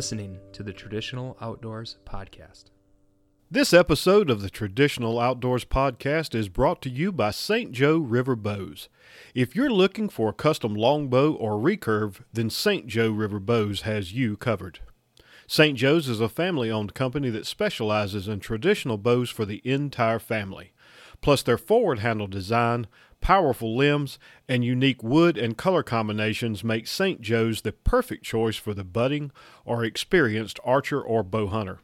Listening to the Traditional Outdoors Podcast. This episode of the Traditional Outdoors Podcast is brought to you by St. Joe River Bows. If you're looking for a custom longbow or recurve, then St. Joe River Bows has you covered. St. Joe's is a family owned company that specializes in traditional bows for the entire family. Plus, their forward handle design, powerful limbs, and unique wood and color combinations make St. Joe's the perfect choice for the budding or experienced archer or bow hunter.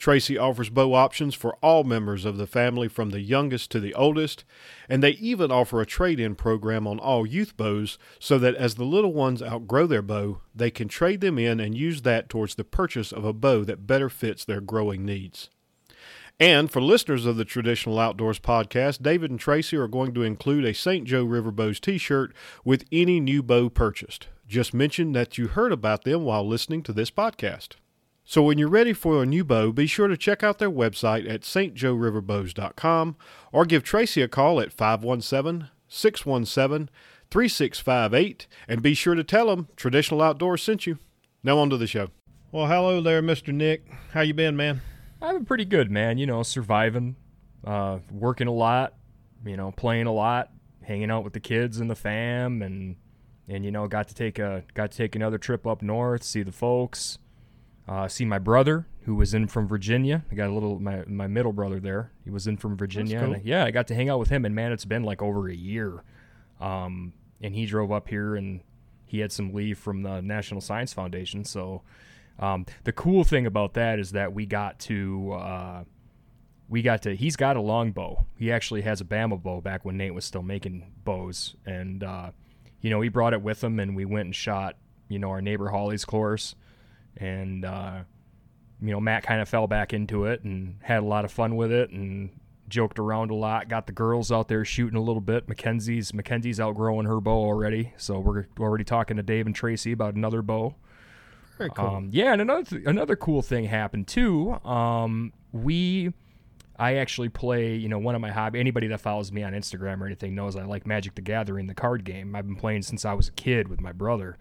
Tracy offers bow options for all members of the family from the youngest to the oldest, and they even offer a trade in program on all youth bows so that as the little ones outgrow their bow, they can trade them in and use that towards the purchase of a bow that better fits their growing needs. And for listeners of the Traditional Outdoors podcast, David and Tracy are going to include a St. Joe River Bows t shirt with any new bow purchased. Just mention that you heard about them while listening to this podcast. So when you're ready for a new bow, be sure to check out their website at stjoeriverbows.com or give Tracy a call at 517 617 3658 and be sure to tell them Traditional Outdoors sent you. Now on to the show. Well, hello there, Mr. Nick. How you been, man? I've been pretty good, man. You know, surviving, uh, working a lot, you know, playing a lot, hanging out with the kids and the fam, and and you know, got to take a got to take another trip up north, see the folks, uh, see my brother who was in from Virginia. I got a little my my middle brother there. He was in from Virginia. cool. And yeah, I got to hang out with him, and man, it's been like over a year. Um, and he drove up here, and he had some leave from the National Science Foundation. So, um, the cool thing about that is that we got to. Uh, we got to he's got a longbow. He actually has a bama bow back when nate was still making bows. And uh, you know he brought it with him and we went and shot you know our neighbor holly's course. And uh, you know matt kind of fell back into it and had a lot of fun with it and joked around a lot got the girls out there shooting a little bit. Mackenzie's mackenzie's outgrowing her bow already. So we're already talking to dave and tracy about another bow Very cool. um, yeah, and another th- another cool thing happened too. Um, we, I actually play. You know, one of my hobby. Anybody that follows me on Instagram or anything knows I like Magic the Gathering, the card game. I've been playing since I was a kid with my brother,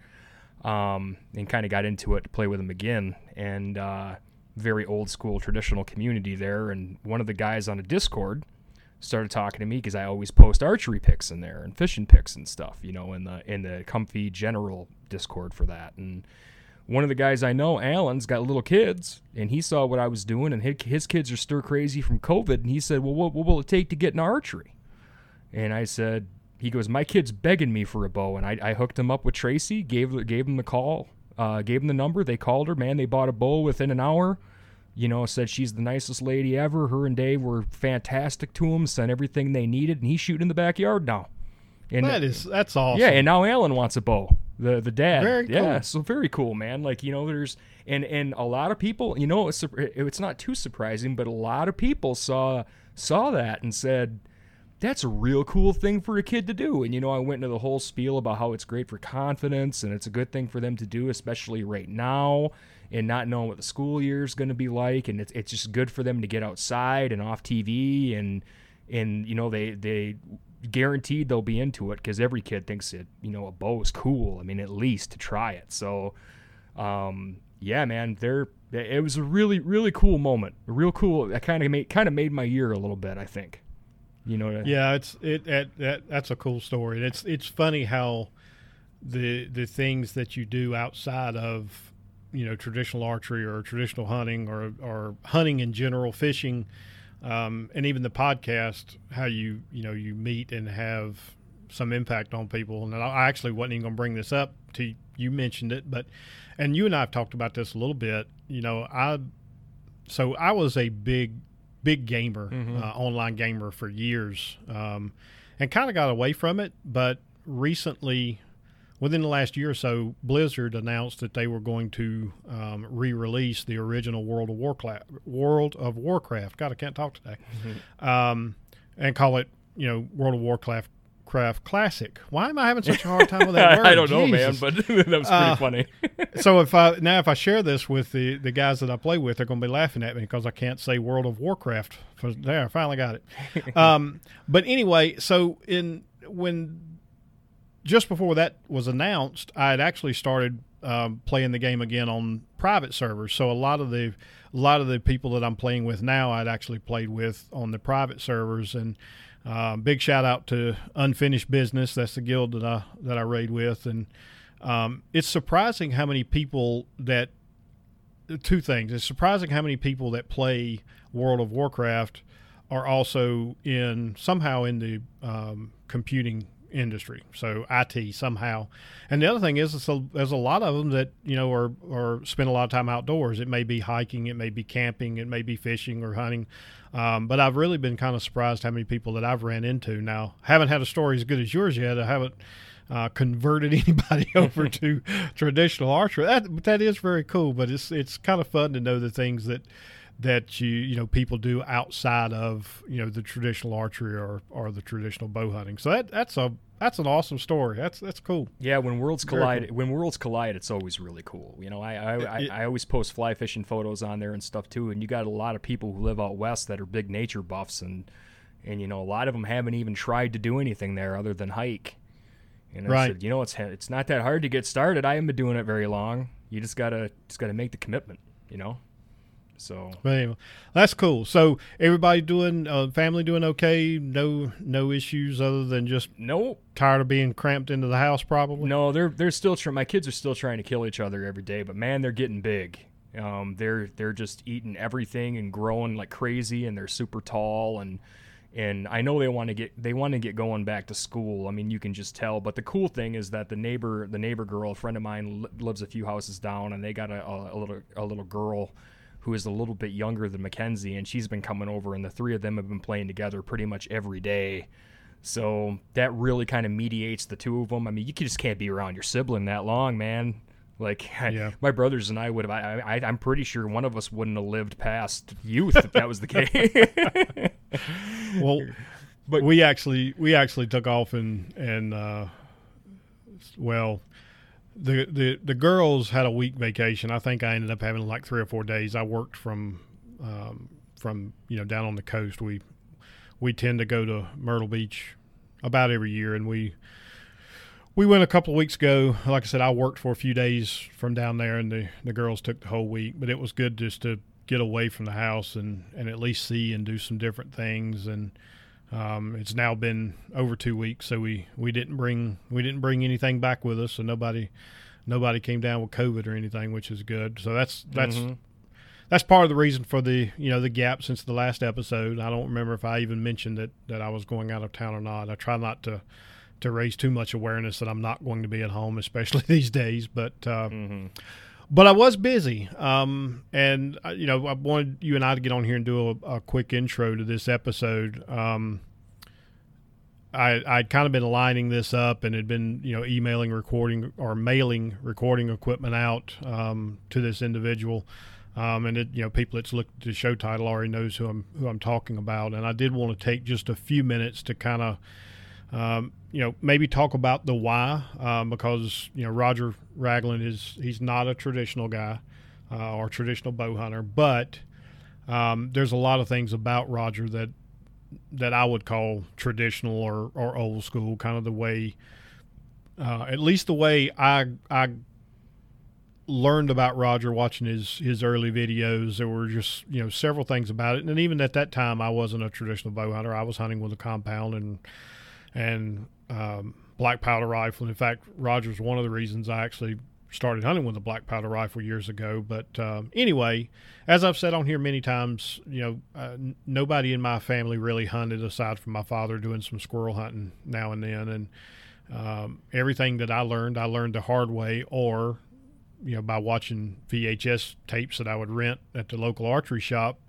um, and kind of got into it to play with him again. And uh, very old school traditional community there. And one of the guys on a Discord started talking to me because I always post archery pics in there and fishing pics and stuff. You know, in the in the comfy general Discord for that and one of the guys I know, Alan's got little kids, and he saw what I was doing, and his, kids are stir crazy from COVID, and he said, "Well, what, what will it take to get in archery?" And I said, "He goes, my kid's begging me for a bow," and I, I hooked him up with Tracy, gave gave him the call, uh, gave him the number. They called her, man. They bought a bow within an hour. You know, said she's the nicest lady ever. Her and Dave were fantastic to him, sent everything they needed, and he's shooting in the backyard now. And that is that's awesome. yeah, and now Alan wants a bow. The the dad. Very Yeah, cool. so very cool, man. Like you know, there's and and a lot of people, you know, it's it's not too surprising, but a lot of people saw saw that and said. That's a real cool thing for a kid to do. And, you know, I went into the whole spiel about how it's great for confidence and it's a good thing for them to do, especially right now and not knowing what the school year is going to be like. And it's, it's just good for them to get outside and off TV and, and, you know, they, they guaranteed they'll be into it because every kid thinks it you know a bow is cool i mean at least to try it. So um yeah man they're it was a really really cool moment. Real cool that kind of made kind of made my year a little bit i think. You know Yeah, it's it that, that that's a cool story. It's it's funny how the the things that you do outside of you know traditional archery or traditional hunting or or hunting in general, fishing, um, and even the podcast, how you you know you meet and have some impact on people. And I actually wasn't even going to bring this up to you mentioned it, but and you and I have talked about this a little bit. You know, I so I was a big big gamer, uh, online gamer for years, um, and kind of got away from it. But recently, within the last year or so, Blizzard announced that they were going to um, re-release the original World of Warcraft. World of Warcraft. God, I can't talk today. Um, and call it, you know, World of Warcraft. Craft Classic. Why am I having such a hard time with that word? i don't know man but that was pretty Uh, funny so if I now if I share this with the the guys that I play with, they're going to be laughing at me because I can't say World of Warcraft. For, there, I finally got it. um, but anyway, so in when just before that was announced, I had actually started um, playing the game again on private servers. So a lot of the a lot of the people that I'm playing with now, I'd actually played with on the private servers. And uh, big shout out to Unfinished Business. That's the guild that I that I raid with, and um, it's surprising how many people that. Two things. It's surprising how many people that play World of Warcraft are also in somehow in the um, computing industry, so IT somehow. And the other thing is, a, there's a lot of them that you know are are spend a lot of time outdoors. It may be hiking, it may be camping, it may be fishing or hunting. Um, but I've really been kind of surprised how many people that I've ran into. Now, haven't had a story as good as yours yet. I haven't uh, converted anybody over to traditional archery. That that is very cool, but it's it's kind of fun to know the things that that you you know people do outside of you know the traditional archery or or the traditional bow hunting. So that that's a that's an awesome story. That's that's cool. Yeah, when worlds collide, cool. when worlds collide, it's always really cool. You know, I I, it, I I always post fly fishing photos on there and stuff too. And you got a lot of people who live out west that are big nature buffs, and and you know a lot of them haven't even tried to do anything there other than hike. And I right. said, you know, it's it's not that hard to get started. I haven't been doing it very long. You just gotta just gotta make the commitment. You know. So anyway, that's cool. So everybody doing, uh, family doing okay? No, no issues other than just no tired of being cramped into the house. Probably. No, they're they're still trying. My kids are still trying to kill each other every day, but man, they're getting big. Um, they're they're just eating everything and growing like crazy, and they're super tall and and I know they want to get they want to get going back to school. I mean, you can just tell. But the cool thing is that the neighbor the neighbor girl, a friend of mine, lives a few houses down, and they got a, a little a little girl who is a little bit younger than Mackenzie, and she's been coming over, and the three of them have been playing together pretty much every day. So that really kind of mediates the two of them. I mean, you just can't be around your sibling that long, man. Like yeah. my brothers and I would have. I, I, I'm pretty sure one of us wouldn't have lived past youth if that was the case. well, but we actually we actually took off and and uh, well, the, the the girls had a week vacation. I think I ended up having like three or four days. I worked from um, from you know down on the coast. We we tend to go to Myrtle Beach about every year, and we we went a couple of weeks ago. Like I said, I worked for a few days from down there, and the the girls took the whole week. But it was good just to get away from the house and and at least see and do some different things and um, it's now been over two weeks, so we, we didn't bring we didn't bring anything back with us, so nobody nobody came down with COVID or anything, which is good. So that's that's mm-hmm. that's part of the reason for the you know the gap since the last episode. I don't remember if I even mentioned that that I was going out of town or not. I try not to to raise too much awareness that I'm not going to be at home, especially these days. But uh, mm-hmm. But I was busy, um, and uh, you know I wanted you and I to get on here and do a, a quick intro to this episode. Um, I I'd kind of been lining this up and had been you know emailing recording or mailing recording equipment out um, to this individual, um, and it, you know people that's looked at the show title already knows who I'm who I'm talking about, and I did want to take just a few minutes to kind of um, you know maybe talk about the why um, because you know Roger Raglin is he's not a traditional guy uh, or traditional bow hunter, but um, there's a lot of things about Roger that that I would call traditional or, or old school, kind of the way, uh, at least the way I I learned about Roger watching his his early videos. There were just you know several things about it, and even at that time, I wasn't a traditional bow hunter. I was hunting with a compound and and um, black powder rifle. And In fact, Roger's one of the reasons I actually started hunting with a black powder rifle years ago. But um, anyway, as I've said on here many times, you know, uh, n- nobody in my family really hunted aside from my father doing some squirrel hunting now and then. And um, everything that I learned, I learned the hard way or, you know, by watching VHS tapes that I would rent at the local archery shop.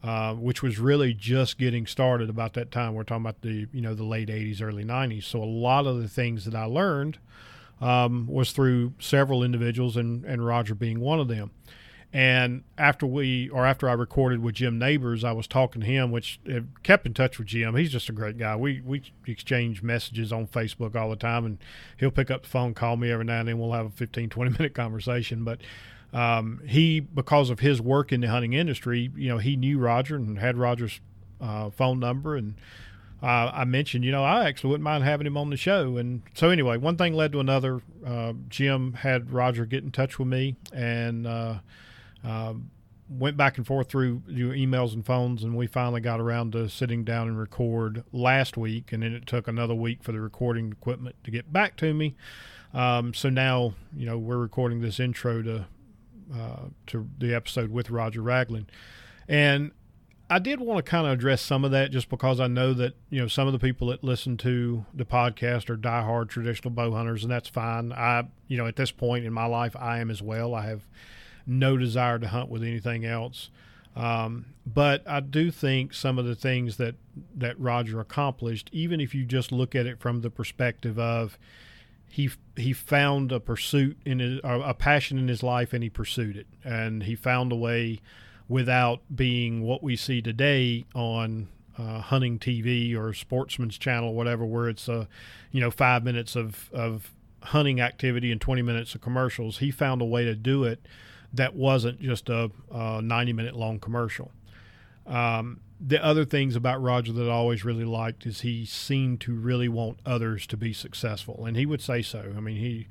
Uh, which was really just getting started about that time. We're talking about the you know the late '80s, early '90s. So a lot of the things that I learned um, was through several individuals, and, and Roger being one of them. And after we, or after I recorded with Jim Neighbors, I was talking to him, which kept in touch with Jim. He's just a great guy. We we exchange messages on Facebook all the time, and he'll pick up the phone, call me every now and then. We'll have a 15, 20 minute conversation. But um, he, because of his work in the hunting industry, you know, he knew Roger and had Roger's uh, phone number, and uh, I mentioned, you know, I actually wouldn't mind having him on the show. And so, anyway, one thing led to another. Uh, Jim had Roger get in touch with me and uh, uh, went back and forth through your emails and phones. And we finally got around to sitting down and record last week. And then it took another week for the recording equipment to get back to me. Um, so now, you know, we're recording this intro to uh, to the episode with Roger Raglin. And I did want to kind of address some of that just because I know that, you know, some of the people that listen to the podcast are diehard traditional bow hunters, and that's fine. I, you know, at this point in my life, I am as well. I have no desire to hunt with anything else. Um, but I do think some of the things that, that Roger accomplished, even if you just look at it from the perspective of he he found a pursuit in his, a passion in his life and he pursued it, and he found a way without being what we see today on uh, hunting TV or Sportsman's Channel, whatever, where it's a, you know, five minutes of of hunting activity and 20 minutes of commercials. He found a way to do it that wasn't just a, a 90 minute long commercial. Um, the other things about Roger that I always really liked is he seemed to really want others to be successful, and he would say so. I mean, he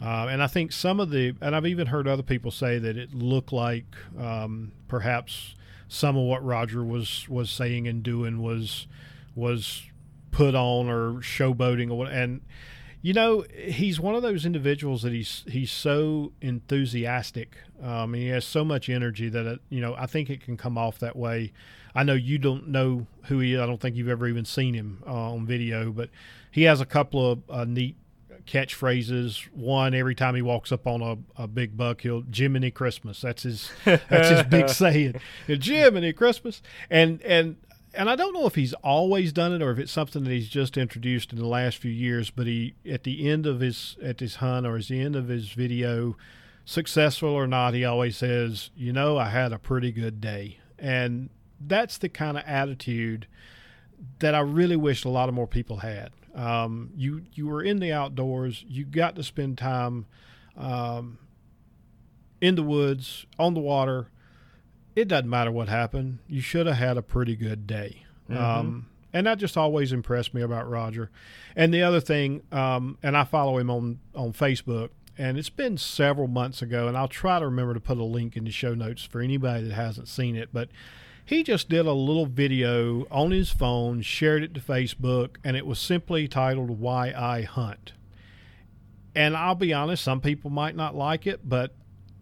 uh, and I think some of the, and I've even heard other people say that it looked like um, perhaps some of what Roger was was saying and doing was was put on or showboating or what. And you know, he's one of those individuals that he's he's so enthusiastic. Um, and he has so much energy that it, you know I think it can come off that way. I know you don't know who he is. I don't think you've ever even seen him uh, on video, but he has a couple of uh, neat catchphrases. One every time he walks up on a, a big buck, he'll Jiminy Christmas. That's his that's his big saying. Jiminy Christmas. And and and I don't know if he's always done it or if it's something that he's just introduced in the last few years. But he at the end of his at his hunt or at the end of his video, successful or not, he always says, "You know, I had a pretty good day," and that's the kind of attitude that I really wish a lot of more people had. Um, you you were in the outdoors. You got to spend time um, in the woods, on the water. It doesn't matter what happened. You should have had a pretty good day. Mm-hmm. Um, and that just always impressed me about Roger. And the other thing, um, and I follow him on on Facebook, and it's been several months ago, and I'll try to remember to put a link in the show notes for anybody that hasn't seen it, but he just did a little video on his phone, shared it to Facebook, and it was simply titled Why I Hunt. And I'll be honest, some people might not like it, but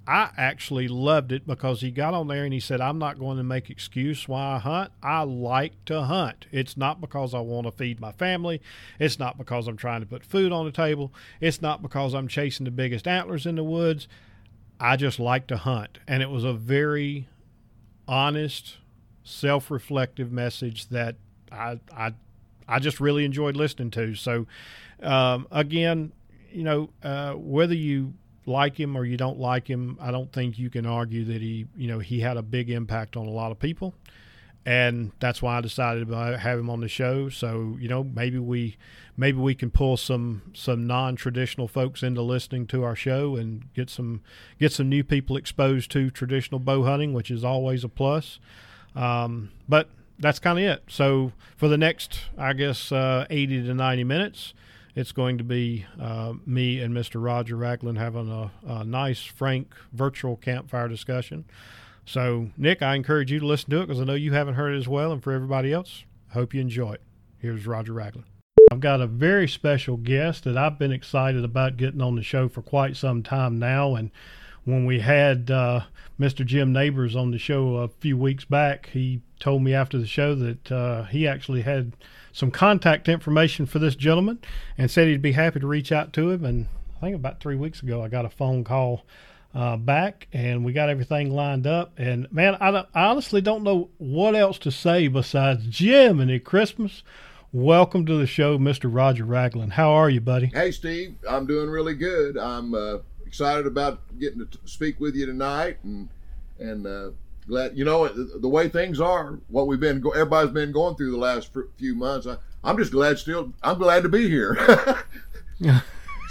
I actually loved it because he got on there and he said, I'm not going to make excuse why I hunt. I like to hunt. It's not because I want to feed my family. It's not because I'm trying to put food on the table. It's not because I'm chasing the biggest antlers in the woods. I just like to hunt. And it was a very honest, self reflective message that I, I, I just really enjoyed listening to. So, um, again, you know, uh, whether you like him or you don't like him, I don't think you can argue that he, you know, he had a big impact on a lot of people. And that's why I decided to have him on the show. So, you know, maybe we, maybe we can pull some some non-traditional folks into listening to our show and get some get some new people exposed to traditional bow hunting, which is always a plus. Um, but that's kind of it. So for the next, I guess, uh, 80 to 90 minutes, it's going to be uh, me and Mr. Roger Raglin having a, a, nice, frank, virtual campfire discussion. So, Nick, I encourage you to listen to it because I know you haven't heard it as well. And for everybody else, hope you enjoy it. Here's Roger Raglin. I've got a very special guest that I've been excited about getting on the show for quite some time now. And when we had uh, Mr. Jim Neighbors on the show a few weeks back, he told me after the show that uh, he actually had some contact information for this gentleman and said he'd be happy to reach out to him. And I think about three weeks ago, I got a phone call uh, back and we got everything lined up. And man, I, I, honestly don't know what else to say besides Jiminy Christmas. Welcome to the show, Mr. Roger Raglin. How are you, buddy? Hey, Steve. I'm doing really good. I'm uh, excited about getting to speak with you tonight, and and uh, glad you know the, the, way things are, what we've been, everybody's been going through the last few months. I, am just glad still. I'm glad to be here.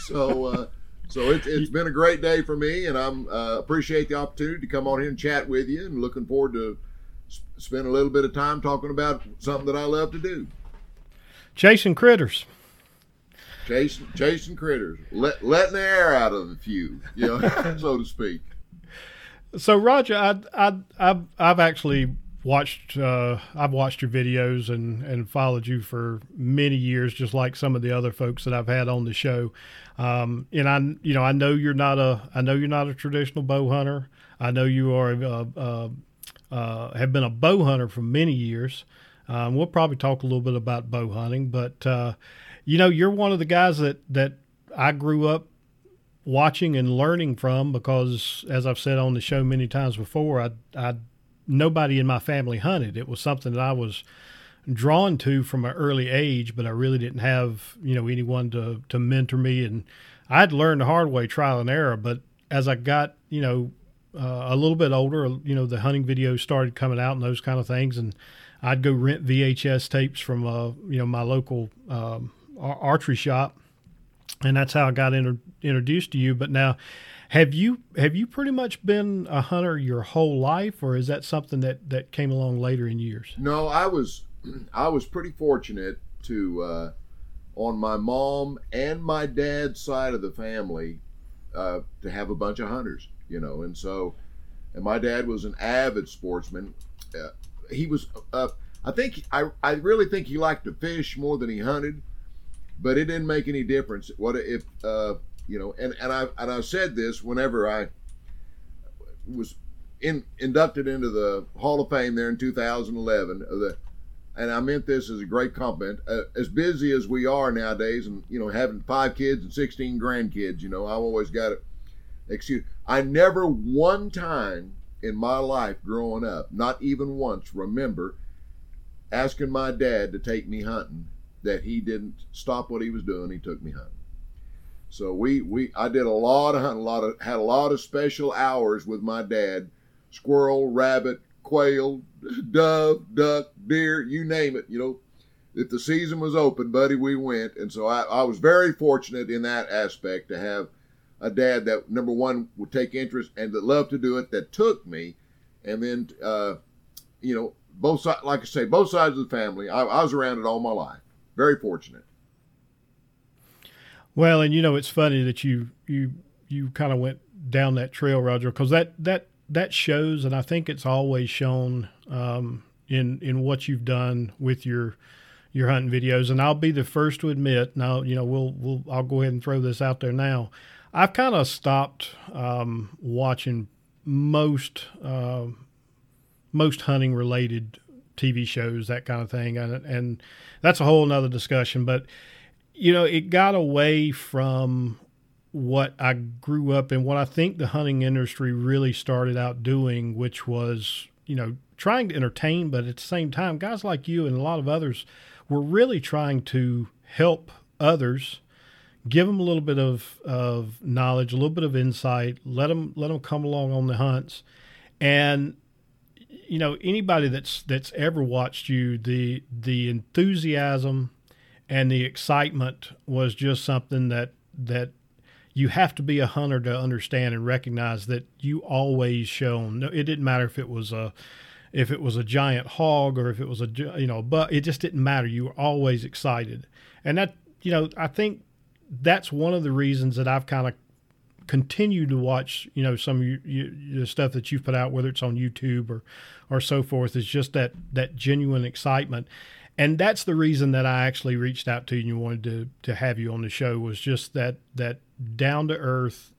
so. Uh, so it, has been a great day for me, and I'm uh, appreciate the opportunity to come on here and chat with you, and looking forward to spend a little bit of time talking about something that I love to do. chasing critters. Chasing, chasing critters, let, letting the air out of a few, you know, so to speak. So Roger, I I I've, I've actually watched uh, I've watched your videos and and followed you for many years, just like some of the other folks that I've had on the show. Um, and I you know I know you're not a I know you're not a traditional bow hunter. I know you are a, a, uh, have been a bow hunter for many years. Um, we'll probably talk a little bit about bow hunting, but uh, you know, you're one of the guys that that I grew up watching and learning from because, as I've said on the show many times before, I, I nobody in my family hunted. It was something that I was drawn to from an early age, but I really didn't have you know anyone to to mentor me, and I'd learned the hard way, trial and error. But as I got you know uh, a little bit older, you know, the hunting videos started coming out and those kind of things, and I'd go rent VHS tapes from uh, you know my local um, archery shop, and that's how I got inter- introduced to you. But now, have you have you pretty much been a hunter your whole life, or is that something that that came along later in years? No, I was I was pretty fortunate to uh, on my mom and my dad's side of the family uh, to have a bunch of hunters you know. And so, and my dad was an avid sportsman. Uh, he was, uh, I think, I, I really think he liked to fish more than he hunted, but it didn't make any difference. What if, uh, you know, and, and I and I said this whenever I was in, inducted into the Hall of Fame there in 2011. The and I meant this as a great compliment. Uh, as busy as we are nowadays, and you know, having five kids and 16 grandkids, you know, I've always got it excuse I never one time in my life growing up, not even once, remember asking my dad to take me hunting that he didn't stop what he was doing, he took me hunting. So we we I did a lot of hunting, a lot of had a lot of special hours with my dad, squirrel, rabbit, quail, dove, duck, deer, you name it, you know. If the season was open, buddy, we went. And so I, I was very fortunate in that aspect to have a dad that number one would take interest and that loved to do it that took me and then uh, you know both sides like i say both sides of the family I, I was around it all my life very fortunate. Well and you know it's funny that you you you kind of went down that trail roger because that that that shows and i think it's always shown um, in in what you've done with your your hunting videos. And i'll be the first to admit now you know we'll we'll i'll go ahead and throw this out there now. I've kind of stopped um, watching most uh, most hunting related TV shows, that kind of thing, and, and that's a whole nother discussion. But you know, it got away from what I grew up in, what I think the hunting industry really started out doing, which was you know trying to entertain, but at the same time, guys like you and a lot of others were really trying to help others give them a little bit of, of knowledge, a little bit of insight, let them let them come along on the hunts, and you know anybody that's that's ever watched you, the the enthusiasm and the excitement was just something that that you have to be a hunter to understand and recognize that you always shown. No, It didn't matter if it was a if it was a giant hog or if it was a you know but it just didn't matter you were always excited and that you know i think that's one of the reasons that I've kind of continued to watch, you know, some of you, you, the stuff that you've put out, whether it's on YouTube or, or so forth, is just that that genuine excitement, and that's the reason that I actually reached out to you and wanted to to have you on the show was just that that down to earth,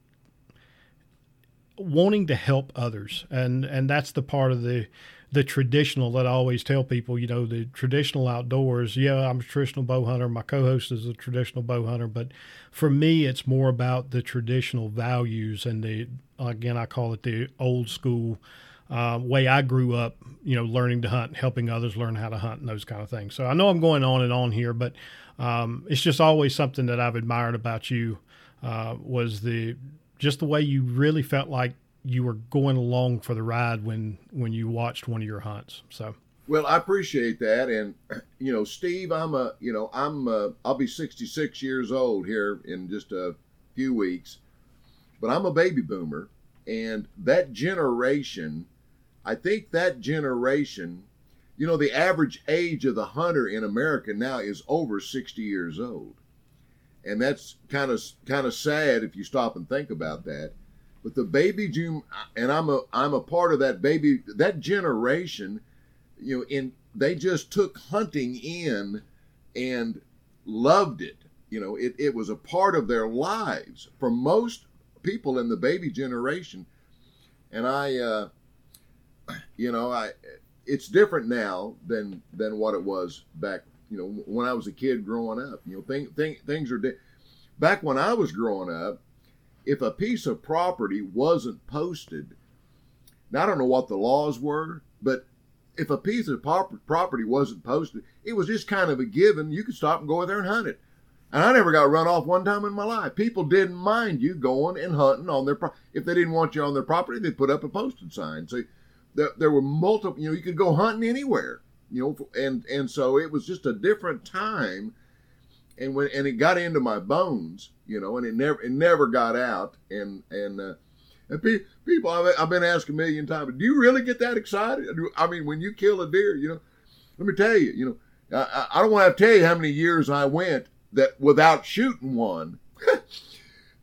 wanting to help others, and and that's the part of the the traditional that I always tell people, you know, the traditional outdoors. Yeah, I'm a traditional bow hunter. My co-host is a traditional bow hunter, but for me, it's more about the traditional values and the again, I call it the old school uh, way I grew up. You know, learning to hunt, helping others learn how to hunt, and those kind of things. So I know I'm going on and on here, but um, it's just always something that I've admired about you. Uh, was the just the way you really felt like you were going along for the ride when when you watched one of your hunts. So. Well, I appreciate that, and you know, Steve, I'm a, you know, I'm, a, I'll be 66 years old here in just a few weeks, but I'm a baby boomer, and that generation, I think that generation you know, the average age of the hunter in America now is over 60 years old. And that's kind of kind of sad if you stop and think about that. But the baby June, and I'm a I'm a part of that baby that generation. You know, in they just took hunting in and loved it. You know, it, it was a part of their lives for most people in the baby generation. And I, uh, you know, I it's different now than than what it was back. You know, when I was a kid growing up. You know, thing, thing, things are di- back when I was growing up. If a piece of property wasn't posted, now I don't know what the laws were, but if a piece of property wasn't posted, it was just kind of a given. You could stop and go there and hunt it. And I never got run off one time in my life. People didn't mind you going and hunting on their property. if they didn't want you on their property, they put up a posted sign. So there, there were multiple. You know, you could go hunting anywhere. You know, and and so it was just a different time. And when and it got into my bones, you know, and it never it never got out. And and uh, and pe- people I've, I've been asked a million times, do you really get that excited? I mean, when you kill a deer, you know, let me tell you, you know, I, I don't want to tell you how many years I went that without shooting one.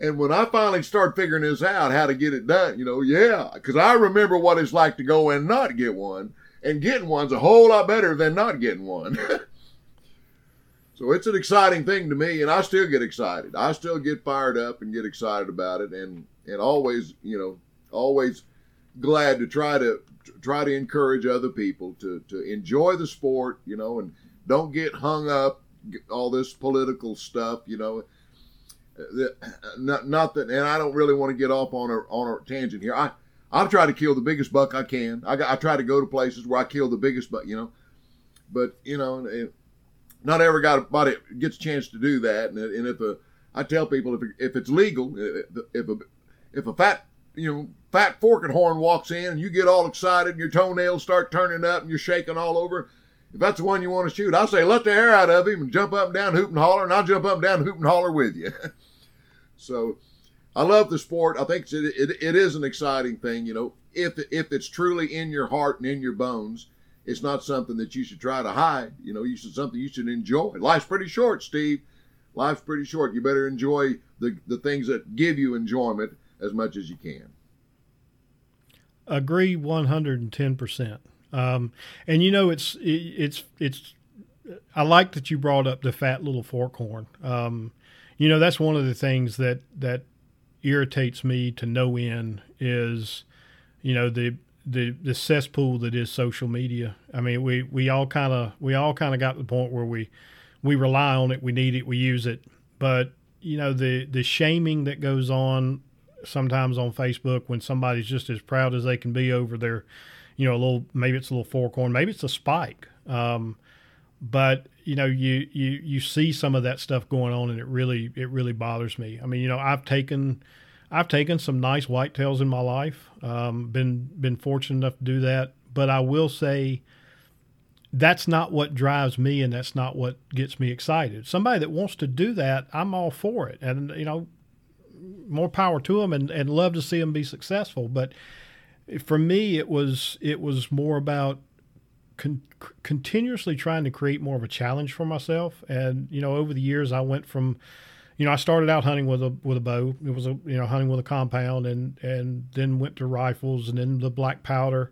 And when I finally start figuring this out, how to get it done, you know, yeah, because I remember what it's like to go and not get one, and getting one's a whole lot better than not getting one. so it's an exciting thing to me, and I still get excited. I still get fired up and get excited about it, and and always, you know, always glad to try to try to encourage other people to to enjoy the sport, you know, and don't get hung up all this political stuff, you know not, not that, and I don't really want to get off on a on a tangent here. I I try to kill the biggest buck I can. I, I try to go to places where I kill the biggest buck, you know. But you know, not everybody gets a chance to do that. And, and if a, I tell people if if it's legal, if a if a fat you know fat fork and horn walks in and you get all excited and your toenails start turning up and you're shaking all over. If that's the one you want to shoot, I say let the hair out of him and jump up and down, hoop and holler, and I'll jump up and down, hoop and holler with you. So I love the sport. I think it, it, it is an exciting thing. You know, if if it's truly in your heart and in your bones, it's not something that you should try to hide. You know, you should something you should enjoy. Life's pretty short, Steve. Life's pretty short. You better enjoy the the things that give you enjoyment as much as you can. Agree one hundred and ten percent. Um, and you know, it's it, it's it's. I like that you brought up the fat little fork horn. Um, you know, that's one of the things that that irritates me to no end is, you know, the the the cesspool that is social media. I mean, we we all kind of we all kind of got to the point where we we rely on it, we need it, we use it, but you know the the shaming that goes on sometimes on Facebook when somebody's just as proud as they can be over their, you know, a little maybe it's a little fork horn, maybe it's a spike. Um, but you know you you you see some of that stuff going on and it really it really bothers me i mean you know i've taken i've taken some nice whitetails in my life um, been been fortunate enough to do that but i will say that's not what drives me and that's not what gets me excited. Somebody that wants to do that i'm all for it. And you know more power to them and, and love to see them be successful. But for me it was it was more about con- continuously trying to create more of a challenge for myself. And you know, over the years, I went from, you know, I started out hunting with a with a bow. It was a you know hunting with a compound, and and then went to rifles, and then the black powder.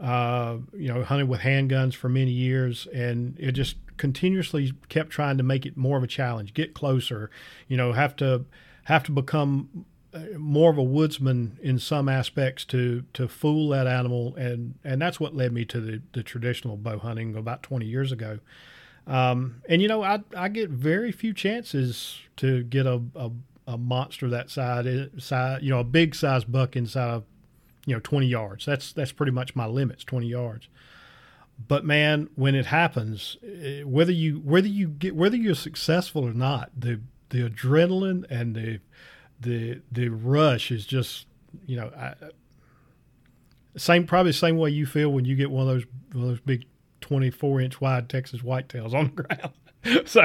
Uh, you know, hunted with handguns for many years, and it just continuously kept trying to make it more of a challenge, get closer. You know, have to have to become more of a woodsman in some aspects to to fool that animal, and and that's what led me to the, the traditional bow hunting about 20 years ago. Um, and you know, I I get very few chances to get a, a, a monster that size, size, you know, a big size buck inside of you know 20 yards. That's that's pretty much my limits, 20 yards. But man, when it happens, eh, whether you whether you get whether you're successful or not, the the adrenaline and the the the rush is just you know I, same probably the same way you feel when you get one of those one of those big 24 inch wide Texas whitetails on the ground. so,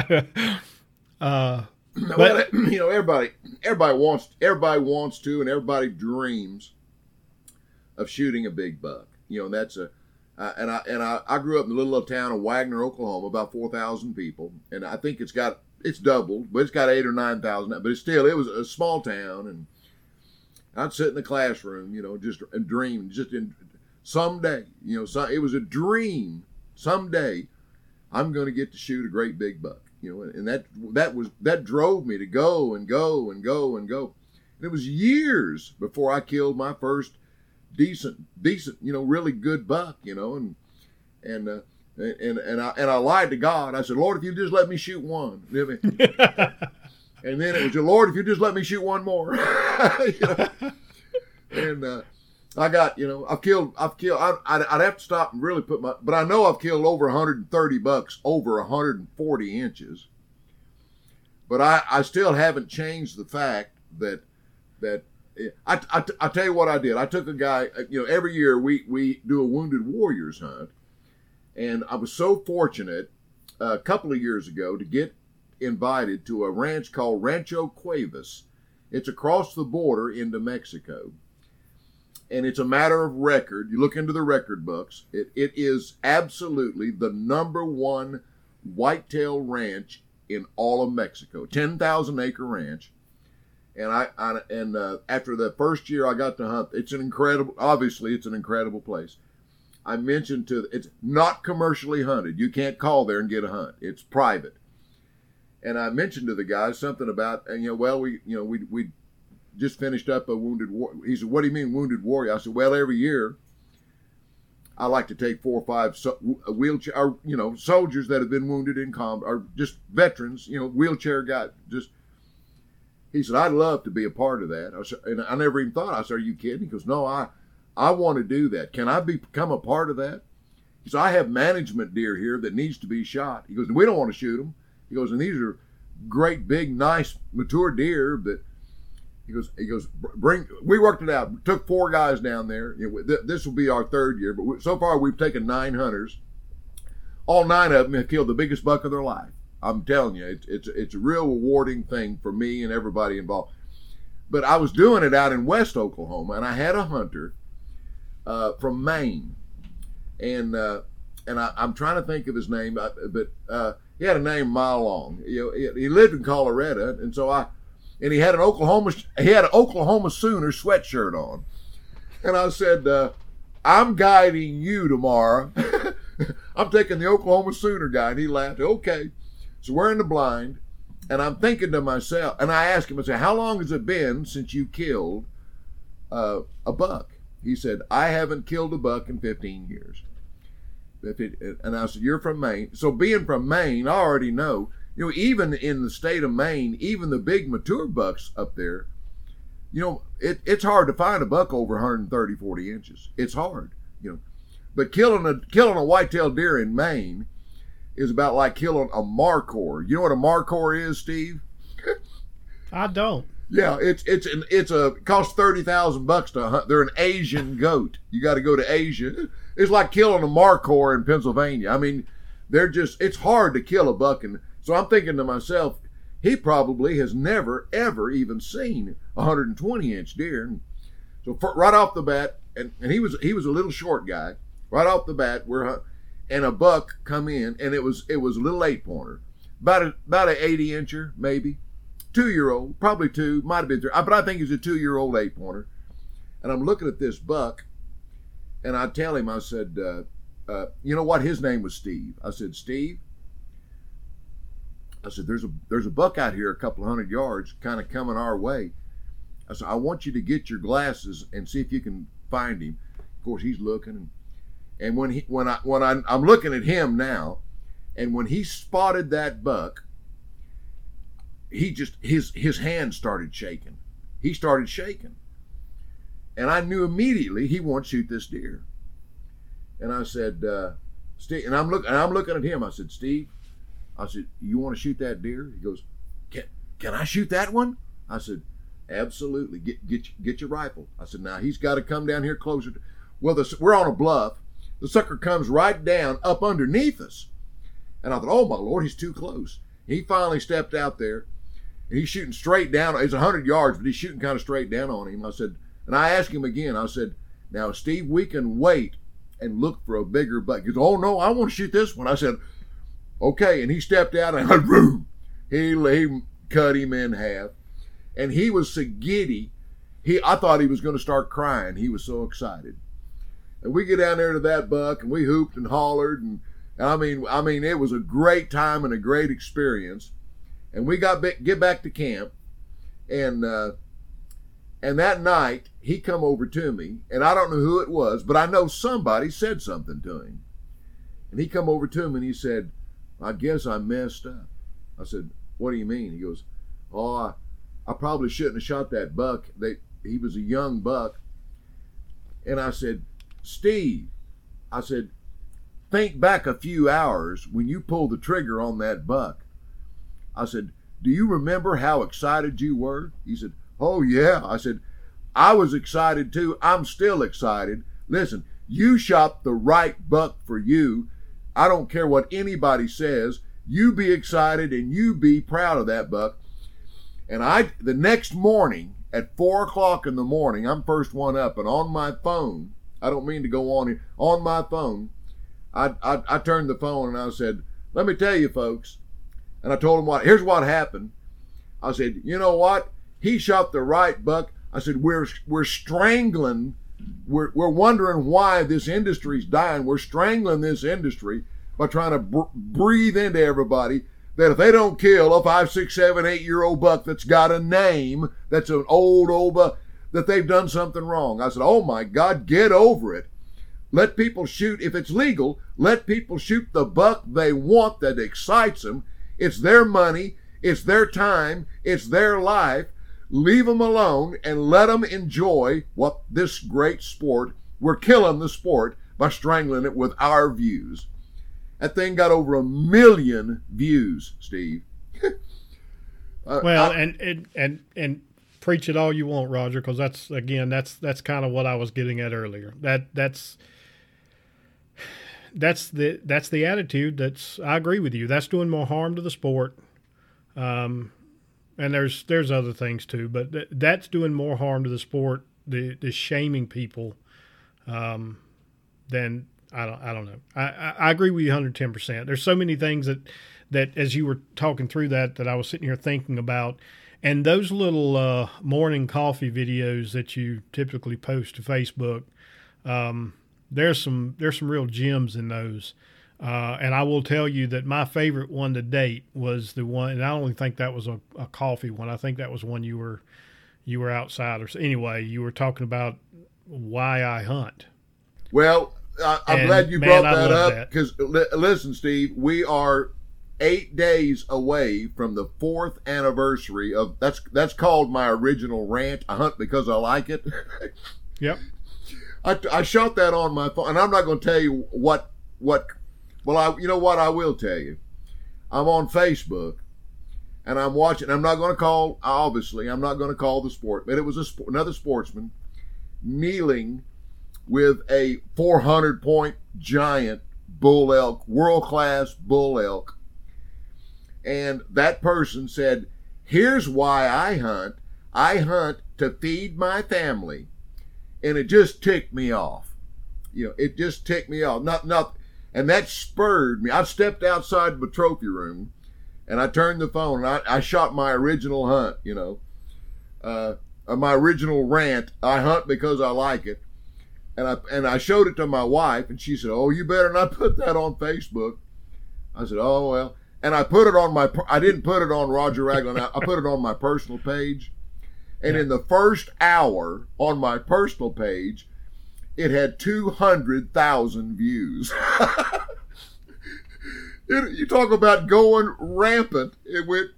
uh, but you know everybody everybody wants everybody wants to and everybody dreams of shooting a big buck. You know and that's a Uh, and I and I, I grew up in the little old town of Wagoner, Oklahoma, about four thousand people, and I think it's got it's doubled, but it's got eight or nine thousand. But it's still it was a small town, and I'd sit in the classroom, you know, just and dream, just in someday, you know, so it was a dream. Someday, I'm going to get to shoot a great big buck, you know, and that that was that drove me to go and go and go and go. And it was years before I killed my first decent, decent, you know, really good buck, you know, and and uh, and and I and I lied to God. I said, Lord, if you just let me shoot one, and then it was, Lord, if you just let me shoot one more, you know? and uh, I got, you know, I've killed, I've killed. I, I'd, I'd have to stop and really put my, but I know I've killed over 130 bucks over 140 inches. But I, I still haven't changed the fact that that I, I, I tell you what I did. I took a guy, uh, you know, every year we, we do a Wounded Warriors hunt. And I was so fortunate uh, a couple of years ago to get invited to a ranch called Rancho Cuevas. It's across the border into Mexico. And it's a matter of record. You look into the record books, it, it is absolutely the number one whitetail ranch in all of Mexico. 10,000 acre ranch and I, I and uh, after the first year I got to hunt, it's an incredible. Obviously, it's an incredible place. I mentioned to it's not commercially hunted. You can't call there and get a hunt. It's private. And I mentioned to the guys something about and you know well we you know we we just finished up a wounded war. He said, "What do you mean wounded warrior?" I said, "Well, every year." I like to take four or five so, wheelchair, or, you know, soldiers that have been wounded in combat, or just veterans, you know, wheelchair guy. just he said, I'd love to be a part of that. I said, and I never even thought. I said, Are you kidding? He goes, No, I, I want to do that. Can I be, become a part of that? He said, I have management deer here that needs to be shot. He goes, We don't want to shoot them. He goes, And these are great, big, nice, mature deer that. He goes. He goes. Bring. We worked it out. Took four guys down there. This will be our third year, but so far we've taken nine hunters. All nine of them have killed the biggest buck of their life. I'm telling you, it's it's it's a real rewarding thing for me and everybody involved. But I was doing it out in West Oklahoma, and I had a hunter uh, from Maine, and uh, and I, am trying to think of his name, but uh, he had a name mile long. You know, he lived in Colorado, and so I, and he had an Oklahoma he had an Oklahoma Sooner sweatshirt on, and I said, uh, "I'm guiding you tomorrow." I'm taking the Oklahoma Sooner guy, and he laughed. Okay. So we're in the blind, and I'm thinking to myself, and I asked him, I said, How long has it been since you killed uh, a buck? He said, I haven't killed a buck in 15 years. It, and I said, You're from Maine. So being from Maine, I already know, you know, even in the state of Maine, even the big mature bucks up there, you know, it, it's hard to find a buck over 130, 40 inches. It's hard, you know. But killing a killing a white-tailed deer in Maine is about like killing a markhor. You know what a markhor is, Steve? I don't. Yeah, it's it's an it's a it costs thirty thousand bucks to hunt. They're an Asian goat. You got to go to Asia. It's like killing a markhor in Pennsylvania. I mean, they're just it's hard to kill a buck, and so I'm thinking to myself, he probably has never ever even seen a 120 inch deer. So for, right off the bat, and, and he was he was a little short guy. Right off the bat, we're and a buck come in, and it was it was a little eight pointer, about a, about an eighty incher maybe, two year old, probably two, might have been three, but I think he's a two year old eight pointer. And I'm looking at this buck, and I tell him, I said, uh, uh, you know what? His name was Steve. I said, Steve. I said, there's a there's a buck out here a couple hundred yards, kind of coming our way. I said, I want you to get your glasses and see if you can find him. Of course, he's looking and and when he when I when I, I'm looking at him now, and when he spotted that buck, he just his his hand started shaking. He started shaking, and I knew immediately he won't shoot this deer. And I said, uh, Steve, and I'm looking and I'm looking at him. I said, Steve, I said, you want to shoot that deer? He goes, can can I shoot that one? I said, absolutely. Get get get your rifle. I said, now he's got to come down here closer. To, well, the, we're on a bluff, the sucker comes right down up underneath us. And I thought, oh my Lord, he's too close. He finally stepped out there and he's shooting straight down. It's 100 yards, but he's shooting kind of straight down on him. I said, and I asked him again, I said, now, Steve, we can wait and look for a bigger buck. He goes, "Oh no, I want to shoot this one." I said, "Okay," and he stepped out and he he cut him in half, and he was so giddy. He I thought he was going to start crying. He was so excited. And we get down there to that buck, and we hooped and hollered, and, and I mean, I mean, it was a great time and a great experience. And we got get back to camp, and uh, and that night he come over to me, and I don't know who it was, but I know somebody said something to him, and he come over to me and he said, "I guess I messed up." I said, "What do you mean?" He goes, "Oh, I, I probably shouldn't have shot that buck. They, he was a young buck." And I said, Steve, I said, think back a few hours when you pulled the trigger on that buck. I said, do you remember how excited you were? He said, oh yeah. I said, I was excited too. I'm still excited. Listen, you shot the right buck for you. I don't care what anybody says. You be excited and you be proud of that buck. And I, the next morning at four o'clock in the morning, I'm first one up, and on my phone, I don't mean to go on here. On my phone, I, I, I turned the phone and I said, let me tell you, folks. And I told him what, here's what happened. I said, you know what? He shot the right buck. I said, we're, we're strangling, we're, we're wondering why this industry's dying. We're strangling this industry by trying to br- breathe into everybody that if they don't kill a five, six, seven, eight year old buck that's got a name, that's an old, old buck, that they've done something wrong. I said, Oh my God, get over it. Let people shoot, if it's legal, let people shoot the buck they want that excites them. It's their money, it's their time, it's their life. Leave them alone and let them enjoy what this great sport. We're killing the sport by strangling it with our views. That thing got over a million views, Steve. uh, well, I, and, and and and preach it all you want, Roger, because that's again that's that's kind of what I was getting at earlier. That that's that's the that's the attitude. That's I agree with you. That's doing more harm to the sport. Um, and there's there's other things too, but th- that's doing more harm to the sport. The the shaming people, um, than I don't I don't know. I, I, I agree with you 110. percent There's so many things that that as you were talking through that that I was sitting here thinking about and those little uh, morning coffee videos that you typically post to Facebook, um, there's some there's some real gems in those. Uh, and I will tell you that my favorite one to date was the one, and I don't even think that was a, a coffee one. I think that was one you were you were outside or so. anyway. You were talking about why I hunt. Well, I, am glad you man, brought that up because li- listen, Steve, we are eight days away from the fourth anniversary of that's that's called my original rant. I hunt because I like it. yep. I, I shot that on my phone, and I'm not going to tell you what what. Well, I you know what I will tell you. I'm on Facebook, and I'm watching. I'm not going to call. Obviously, I'm not going to call the sport, but it was a another sportsman kneeling with a 400 point giant bull elk, world class bull elk, and that person said, Here's why I hunt. I hunt to feed my family. And it just ticked me off. You know, it just ticked me off. Not, not, and that spurred me. I stepped outside the trophy room and I turned the phone and I, I shot my original hunt, you know, uh, uh, my original rant. I hunt because I like it. And I, and I showed it to my wife and she said, Oh, you better not put that on Facebook. I said, Oh, well and I put it on my. I didn't put it on Roger Raglin. I put it on my personal page, and in the first hour on my personal page, it had two hundred thousand views. it, you talk about going rampant. It went.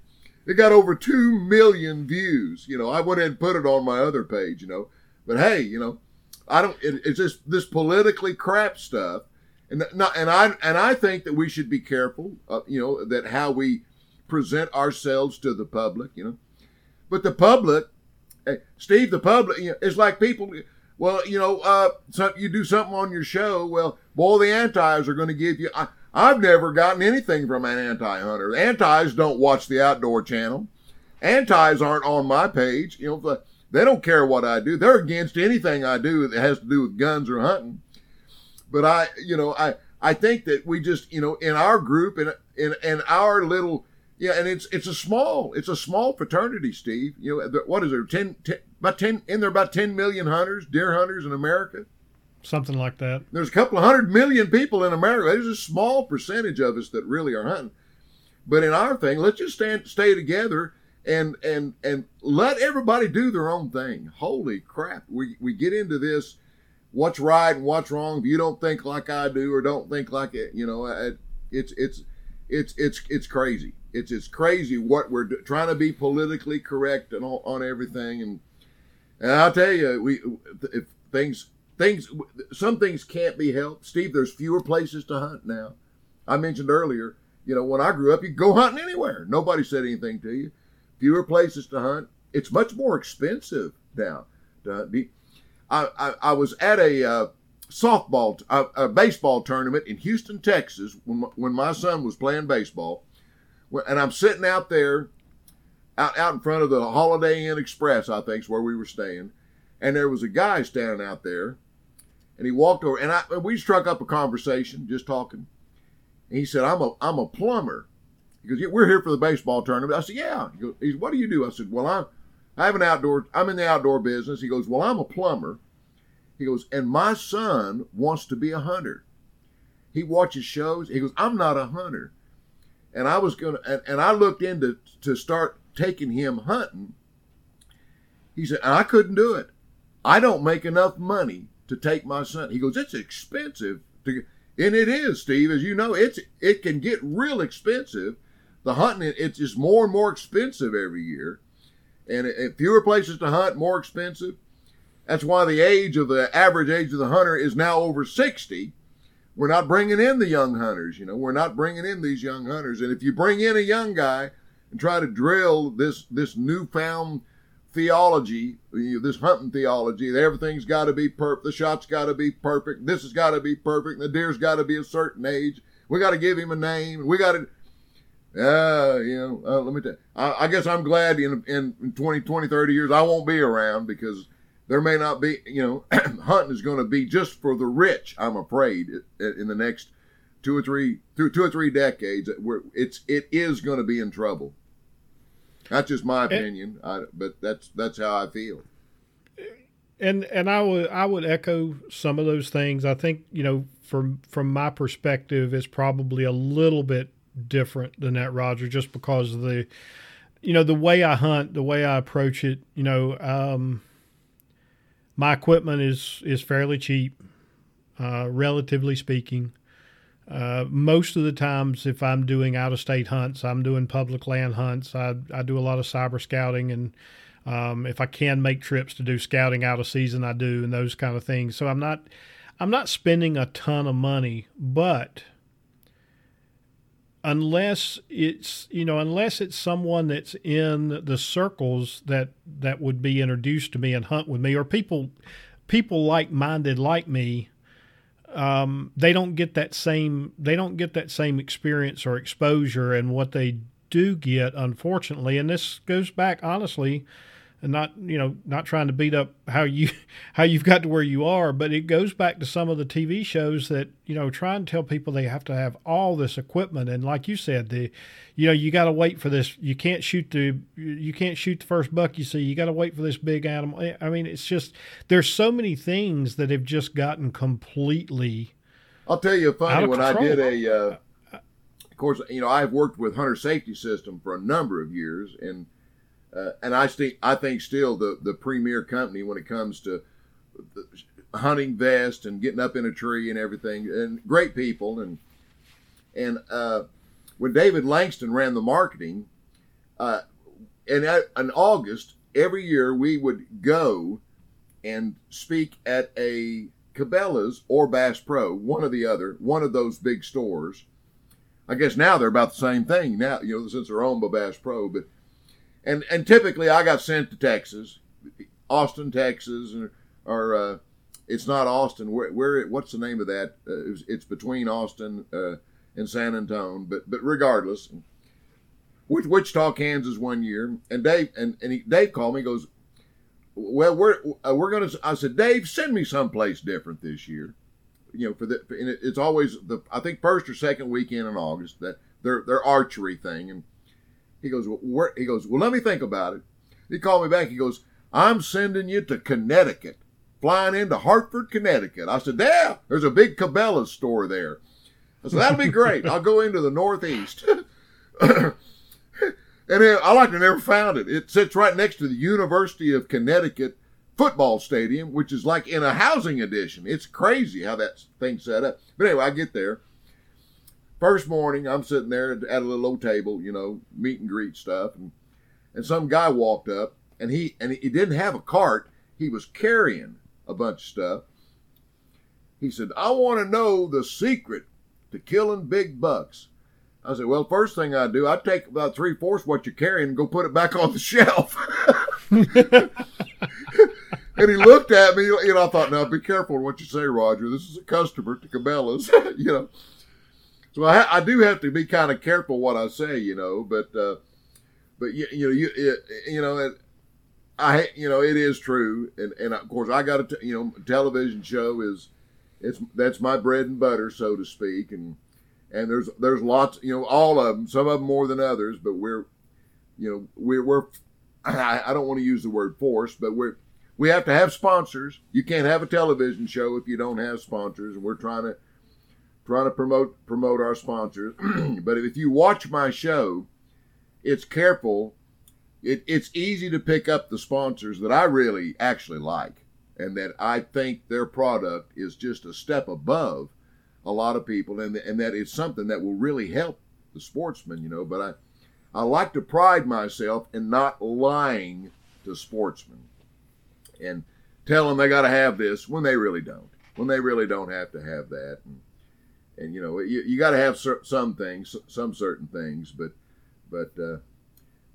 It got over two million views. You know, I went ahead and put it on my other page. You know, but hey, you know, I don't. It, it's just this politically crap stuff and not, and I and I think that we should be careful, uh, you know, that how we present ourselves to the public, you know. But the public, Steve, the public, you know, it's like people. Well, you know, uh, so you do something on your show. Well, boy, the antis are going to give you. I, I've never gotten anything from an anti-hunter. Antis don't watch the outdoor channel. Antis aren't on my page. You know, they don't care what I do. They're against anything I do that has to do with guns or hunting. but I, you know, I I think that we just, you know, in our group and in in our little, yeah, and it's it's a small it's a small fraternity, Steve. You know, what is there 10, 10 about ten in there about ten million hunters, deer hunters in America. Something like that. There's a couple of hundred million people in America. There's a small percentage of us that really are hunting. But in our thing, let's just stand, stay together and and and let everybody do their own thing. Holy crap, we we get into this. What's right and what's wrong? If you don't think like I do or don't think like it, you know, it's it's it's it's it's crazy. It's it's crazy what we're do, trying to be politically correct and on, on everything. And and I'll tell you, we if things things some things can't be helped. Steve, there's fewer places to hunt now. I mentioned earlier, you know, when I grew up, you go hunting anywhere. Nobody said anything to you. Fewer places to hunt. It's much more expensive now. I, I, I was at a uh, softball, a, a, baseball tournament in Houston, Texas, when my, when my son was playing baseball, and I'm sitting out there, out out in front of the Holiday Inn Express, I think is where we were staying, and there was a guy standing out there and he walked over, and I we struck up a conversation, just talking. And he said, "I'm a I'm a plumber." He goes, yeah, "We're here for the baseball tournament." I said, "Yeah." He goes, "What do you do?" I said, "Well, I'm I have an outdoor. I'm in the outdoor business." He goes, "Well, I'm a plumber." He goes, "And my son wants to be a hunter. He watches shows. He goes, I'm not a hunter." And I was gonna, and, and I looked into to start taking him hunting. He said, I couldn't do it. I don't make enough money to take my son. He goes, it's expensive to, and it is, Steve, as you know, it's it can get real expensive. The hunting it's just more and more expensive every year, and it, fewer places to hunt, more expensive. That's why the age of the average age of the hunter is now over sixty. We're not bringing in the young hunters, you know. We're not bringing in these young hunters, and if you bring in a young guy and try to drill this this newfound theology, this hunting theology, that everything's got to be perfect. The shot's got to be perfect. This has got to be perfect. The deer's got to be a certain age. We got to give him a name. We got to, uh, you know, uh, let me tell you, I, I, guess I'm glad in, in 20, 20, 30 years I won't be around because there may not be, you know, hunting is going to be just for the rich, I'm afraid, in the next two or three, two, two or three decades. Where it's, it is going to be in trouble. That's just my opinion, and, I, but that's that's how I feel. And and I would I would echo some of those things. I think you know from from my perspective, it's probably a little bit different than that, Roger, just because of the you know the way I hunt, the way I approach it. You know, um, my equipment is is fairly cheap, uh, relatively speaking. Uh, most of the times, if I'm doing out of state hunts, I'm doing public land hunts. I, I do a lot of cyber scouting, and um, if I can make trips to do scouting out of season, I do, and those kind of things. So I'm not I'm not spending a ton of money, but unless it's you know unless it's someone that's in the circles that that would be introduced to me and hunt with me, or people people like minded like me um, they don't get that same they don't get that same experience or exposure and what they do get unfortunately and this goes back honestly and not you know not trying to beat up how you how you've got to where you are but it goes back to some of the TV shows that you know try and tell people they have to have all this equipment. And like you said the you know you got to wait for this you can't shoot the you can't shoot the first buck you see. You got to wait for this big animal. I mean it's just there's so many things that have just gotten completely I'll tell you a funny when control. I did a uh, of course you know I've worked with hunter safety system for a number of years and uh, and I think I think still the the premier company when it comes to hunting vest and getting up in a tree and everything, and great people and and uh, when David Langston ran the marketing, uh, and in August every year we would go and speak at a Cabela's or Bass Pro, one or the other, one of those big stores. I guess now they're about the same thing now, you know, since they're owned by Bass Pro, but and and typically I got sent to Texas, Austin, Texas, or, or uh, it's not Austin. Where, where what's the name of that? Uh, it's, it's, between Austin uh, and San Antonio, but but regardless, Wichita, Kansas, one year, and Dave and and he, Dave called me. Goes, well, we're uh, we're gonna. I said, Dave, send me someplace different this year. you know for the and it, it's always the I think first or second weekend in August that their their archery thing and he goes well, where he goes well let me think about it. He called me back. He goes I'm sending you to Connecticut, flying into Hartford, Connecticut. I said yeah, there's a big Cabela's store there. I said that'll be great. I'll go into the Northeast. and it, I like to never found it. It sits right next to the University of Connecticut football stadium, which is like in a housing addition. It's crazy how that thing's set up. But anyway, I get there. First morning, I'm sitting there at a little old table, you know, meet and greet stuff, and and some guy walked up, and he and he didn't have a cart. He was carrying a bunch of stuff. He said, "I want to know the secret to killing big bucks." I said, "Well, first thing I do, I take about three fourths what you're carrying and go put it back on the shelf." and he looked at me, and I thought, now be careful what you say, Roger. This is a customer to Cabela's, you know. So I, I do have to be kind of careful what I say, you know, but, uh, but you, you know, you, it, you know, it, I, you know, it is true. And, and of course I got a, t- you know, television show is, it's, that's my bread and butter, so to speak. And, and there's, there's lots, you know, all of them, some of them more than others, but we're, you know, we're, we're, I, I don't want to use the word forced, but we're, we have to have sponsors. You can't have a television show if you don't have sponsors, and we're trying to trying to promote promote our sponsors. but if you watch my show, it's careful. It, it's easy to pick up the sponsors that I really actually like, and that I think their product is just a step above a lot of people, and and that it's something that will really help the sportsman. You know, but I I like to pride myself in not lying to sportsmen and tell them they got to have this when they really don't. When they really don't have to have that. And, and you know, you, you got to have cer- some things, some certain things, but, but, uh,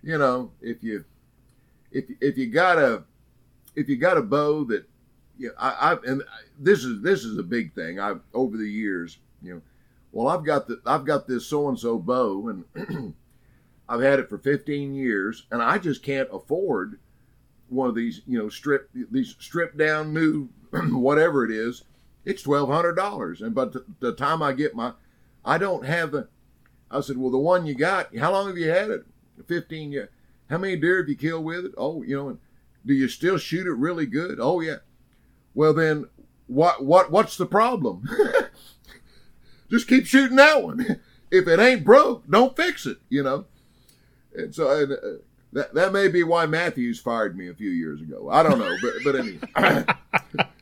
you know, if you, if, if you got a, if you got a bow that, you know, I, I, and this is, this is a big thing. I've, over the years, you know, well, I've got the, I've got this so-and-so bow and I've had it for 15 years and I just can't afford one of these, you know, strip these stripped down new whatever it is, it's twelve hundred dollars. And but the, the time I get my, I don't have the. I said, well, the one you got, how long have you had it? Fifteen years. How many deer have you killed with it? Oh, you know, and do you still shoot it really good? Oh yeah. Well then, what what what's the problem? Just keep shooting that one. if it ain't broke, don't fix it. You know. And so, and, uh, that, that may be why Mathews fired me a few years ago. I don't know, but but anyway.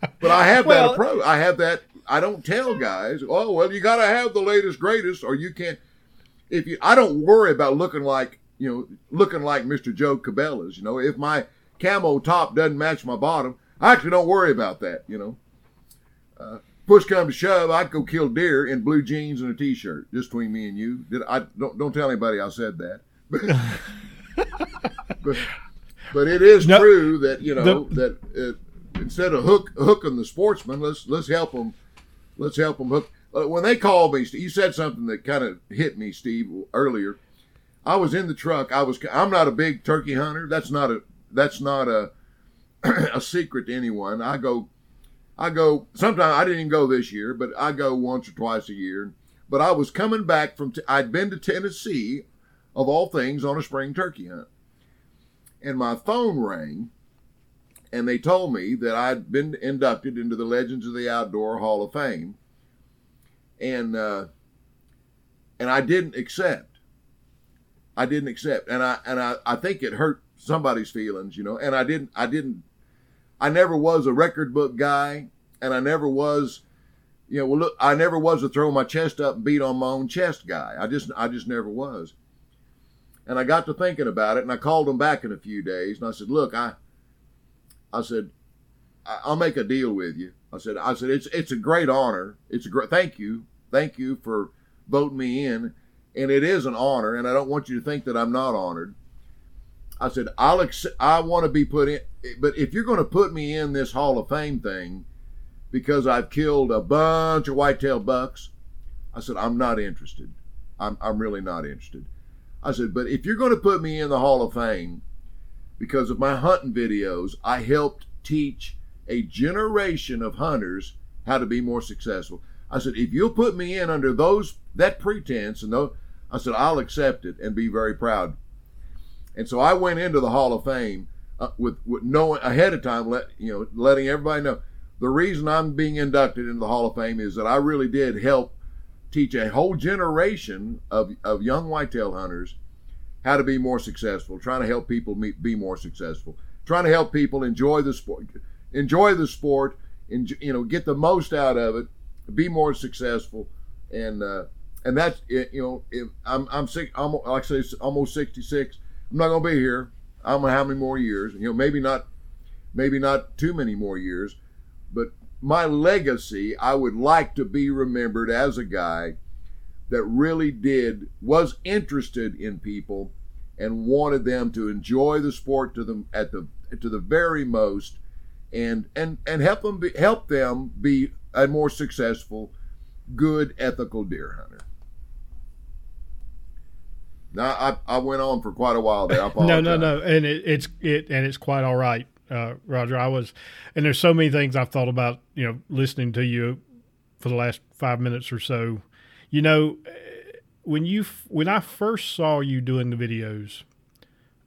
but I have well, that approach. I have that. I don't tell guys, oh well, you got to have the latest greatest, or you can't. If you, I don't worry about looking like you know, looking like Mr. Joe Cabela's. You know, if my camo top doesn't match my bottom, I actually don't worry about that. You know, uh, push come to shove, I'd go kill deer in blue jeans and a t-shirt, just between me and you. Did I don't don't tell anybody I said that. but, but it is no, true that you know the, that it, instead of hook hooking the sportsman, let's let's help them. Let's help them hook. Uh, when they called me, you said something that kind of hit me, Steve, earlier. I was in the truck. I was. I'm not a big turkey hunter. That's not a. That's not a. a secret to anyone. I go. I go. Sometimes I didn't even go this year, but I go once or twice a year. But I was coming back from. I'd been to Tennessee of all things, on a spring turkey hunt. And my phone rang, and they told me that I'd been inducted into the Legends of the Outdoor Hall of Fame, and uh, and I didn't accept. I didn't accept, and I and I, I think it hurt somebody's feelings, you know. And I didn't I didn't I never was a record book guy, and I never was you know, well, look, I never was a throw my chest up and beat on my own chest guy. I just, I just never was. And I got to thinking about it, and I called him back in a few days, and I said, "Look, I, I said, I'll make a deal with you." I said, "I said it's it's a great honor. It's a great thank you, thank you for voting me in, and it is an honor, and I don't want you to think that I'm not honored." I said, "I'll accept, I want to be put in, but if you're going to put me in this Hall of Fame thing because I've killed a bunch of whitetail bucks," I said, "I'm not interested. I'm I'm really not interested." I said, but if you're going to put me in the Hall of Fame because of my hunting videos, I helped teach a generation of hunters how to be more successful. I said, if you'll put me in under those that pretense and those, I said I'll accept it and be very proud. And so I went into the Hall of Fame uh, with, with knowing ahead of time, let you know, letting everybody know the reason I'm being inducted into the Hall of Fame is that I really did help teach a whole generation of, of young whitetail hunters how to be more successful, trying to help people be more successful, trying to help people enjoy the sport, enjoy the sport, and you know, get the most out of it, be more successful, and uh, and that's you know, I'm I'm sick, like I say, almost 66. I'm not gonna be here. I don't know how many more years. You know, maybe not, maybe not too many more years, but my legacy, I would like to be remembered as a guy that really did was interested in people and wanted them to enjoy the sport to them at the to the very most and and and help them be, help them be a more successful good ethical deer hunter now I, I went on for quite a while there. no, no, no, and it, it's it and it's quite all right, uh, Roger. I was, and there's so many things I've thought about. You know, listening to you for the last five minutes or so. You know, when you when I first saw you doing the videos,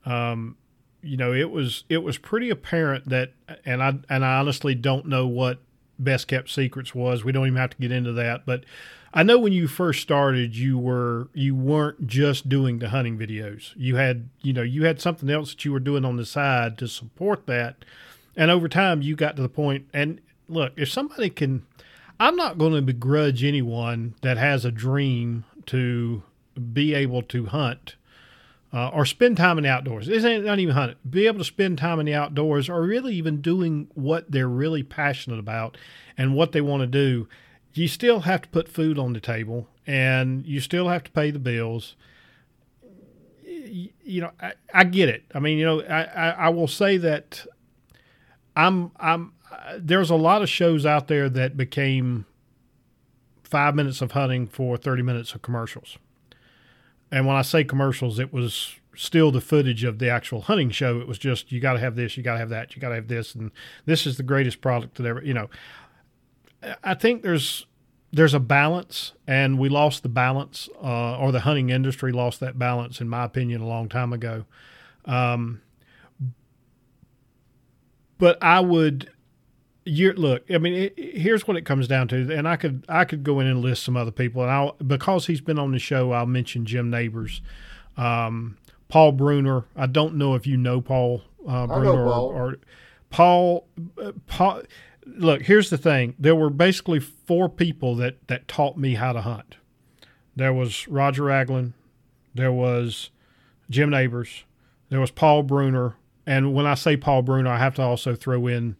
um, you know, it was it was pretty apparent that, and I and I honestly don't know what best kept secrets was. We don't even have to get into that, but I know when you first started, you were you weren't just doing the hunting videos. You had you know you had something else that you were doing on the side to support that, and over time you got to the point. And look, if somebody can, I'm not going to begrudge anyone that has a dream to be able to hunt. Uh, or spend time in the outdoors. This ain't not even hunting. Be able to spend time in the outdoors, or really even doing what they're really passionate about and what they want to do you still have to put food on the table and you still have to pay the bills. You, know, I, I, get it. I mean, you know, I, I, I will say that I'm I'm there's a lot of shows out there that became five minutes of hunting for 30 minutes of commercials. And when I say commercials, it was still the footage of the actual hunting show. It was just, you got to have this, you got to have that, you got to have this. And this is the greatest product that ever, you know. I think there's there's a balance, and we lost the balance, uh, or the hunting industry lost that balance, in my opinion, a long time ago. Um, but I would, you look. I mean, it, here's what it comes down to, and I could I could go in and list some other people, and I'll because he's been on the show, I'll mention Jim neighbors um, Paul Bruner. I don't know if you know Paul uh, Bruner Paul. Or, or Paul. Uh, Paul look, here's the thing. There were basically four people that that taught me how to hunt. There was Roger Raglin, there was Jim neighbors there was Paul Bruner, and when I say Paul Bruner, I have to also throw in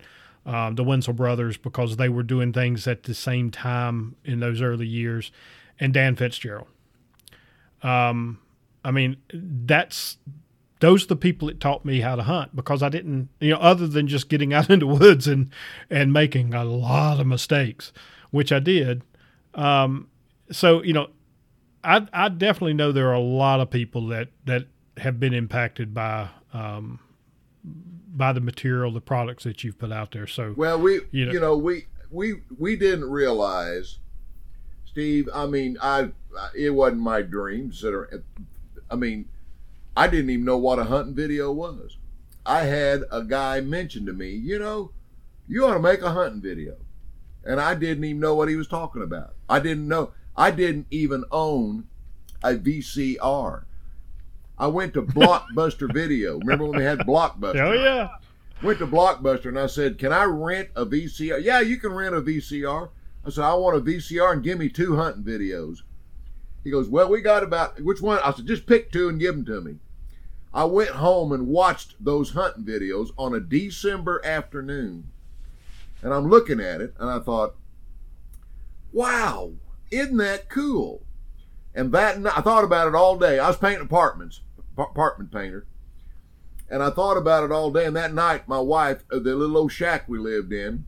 um, the Wensel brothers because they were doing things at the same time in those early years, and Dan Fitzgerald. Um, I mean, that's those are the people that taught me how to hunt because I didn't, you know, other than just getting out into woods and and making a lot of mistakes, which I did. Um, so you know, I I definitely know there are a lot of people that that have been impacted by um, by the material, the products that you've put out there. So well, we you know, you know we we we didn't realize, Steve. I mean, I it wasn't my dream. I mean, I didn't even know what a hunting video was. I had a guy mention to me, you know, you ought to make a hunting video. And I didn't even know what he was talking about. I didn't know. I didn't even own a VCR. I went to Blockbuster Video. Remember when they had Blockbuster? Oh, yeah. Went to Blockbuster and I said, Can I rent a VCR? Yeah, you can rent a VCR. I said, I want a VCR and give me two hunting videos. He goes, Well, we got about, which one? I said, Just pick two and give them to me. I went home and watched those hunting videos on a December afternoon. And I'm looking at it and I thought, wow, isn't that cool? And that I thought about it all day. I was painting apartments, apartment painter. And I thought about it all day. And that night, my wife, uh, the little old shack we lived in,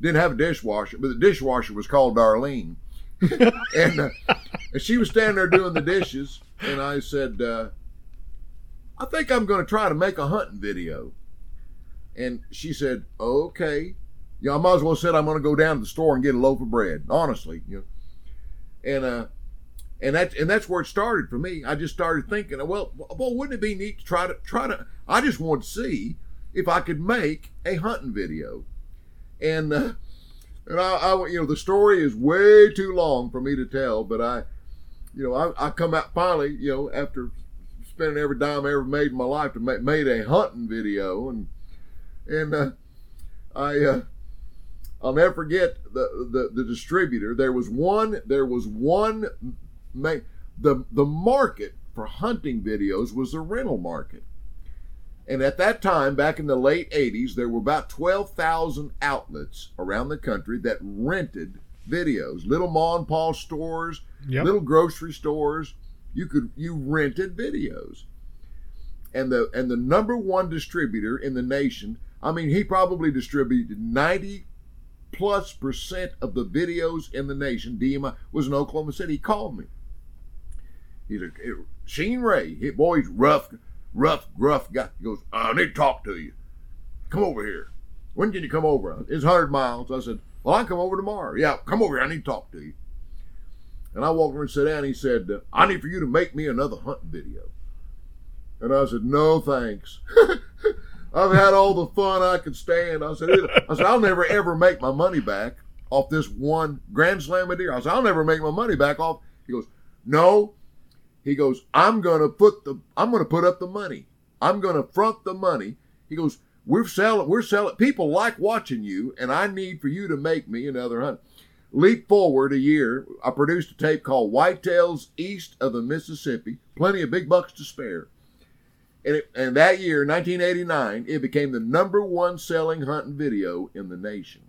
didn't have a dishwasher, but the dishwasher was called Darlene. and, uh, and she was standing there doing the dishes. And I said, uh, I think I'm going to try to make a hunting video. And she said, okay. You know, I might as well said I'm going to go down to the store and get a loaf of bread. Honestly, you know, and uh, and that's and that's where it started for me. I just started thinking, well, well, wouldn't it be neat to try to try to? I just wanted to see if I could make a hunting video, and uh, and I, I, you know, the story is way too long for me to tell, but I, you know, I, I come out finally, you know, after spending every dime I ever made in my life to make made a hunting video, and and uh, I. Uh, I'll never forget the, the, the distributor. There was one. There was one the the market for hunting videos was the rental market. And at that time, back in the late 80s, there were about 12,000 outlets around the country that rented videos. Little mom and pop stores, yep. little grocery stores. You could you rented videos. And the and the number one distributor in the nation, I mean, he probably distributed 90 plus percent of the videos in the nation, DMI, was in Oklahoma City. He called me. He's a Sheen Ray. Boy, he's rough, rough, gruff guy. He goes, I need to talk to you. Come over here. When can you come over? It's 100 miles. I said, Well, I'll come over tomorrow. Yeah, come over here. I need to talk to you. And I walked over and sat down. And he said, I need for you to make me another hunting video. And I said, No, thanks. I've had all the fun I could stand. I said, I said, I'll never ever make my money back off this one Grand Slam of deer. I said, I'll never make my money back off. He goes, No, he goes, I'm gonna put the I'm gonna put up the money. I'm gonna front the money. He goes, We're selling we're selling people like watching you, and I need for you to make me another hunt. Leap forward a year, I produced a tape called Whitetails East of the Mississippi. Plenty of big bucks to spare. And, it, and that year, 1989, it became the number one selling hunting video in the nation.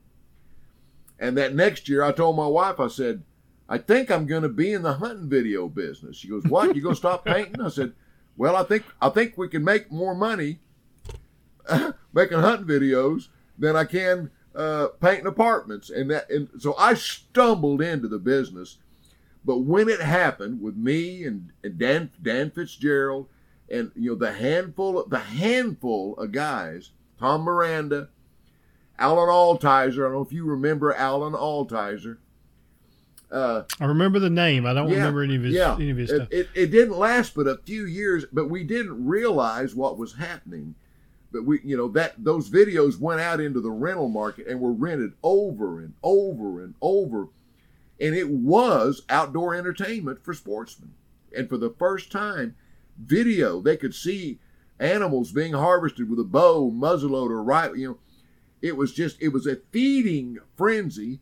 And that next year, I told my wife, I said, I think I'm going to be in the hunting video business. She goes, "What? You going to stop painting?" I said, "Well, I think I think we can make more money making hunting videos than I can uh, painting apartments." And that, and so I stumbled into the business. But when it happened with me and, and Dan Dan Fitzgerald and you know the handful the handful of guys, Tom Miranda, Alan Altizer. I don't know if you remember Alan Altizer uh, I remember the name. I don't yeah, remember any of his yeah. any of his it, stuff. It, it didn't last but a few years, but we didn't realize what was happening. But we, you know, that those videos went out into the rental market and were rented over and over and over, and it was outdoor entertainment for sportsmen. And for the first time, video they could see animals being harvested with a bow, muzzleloader, right? You know, it was just it was a feeding frenzy,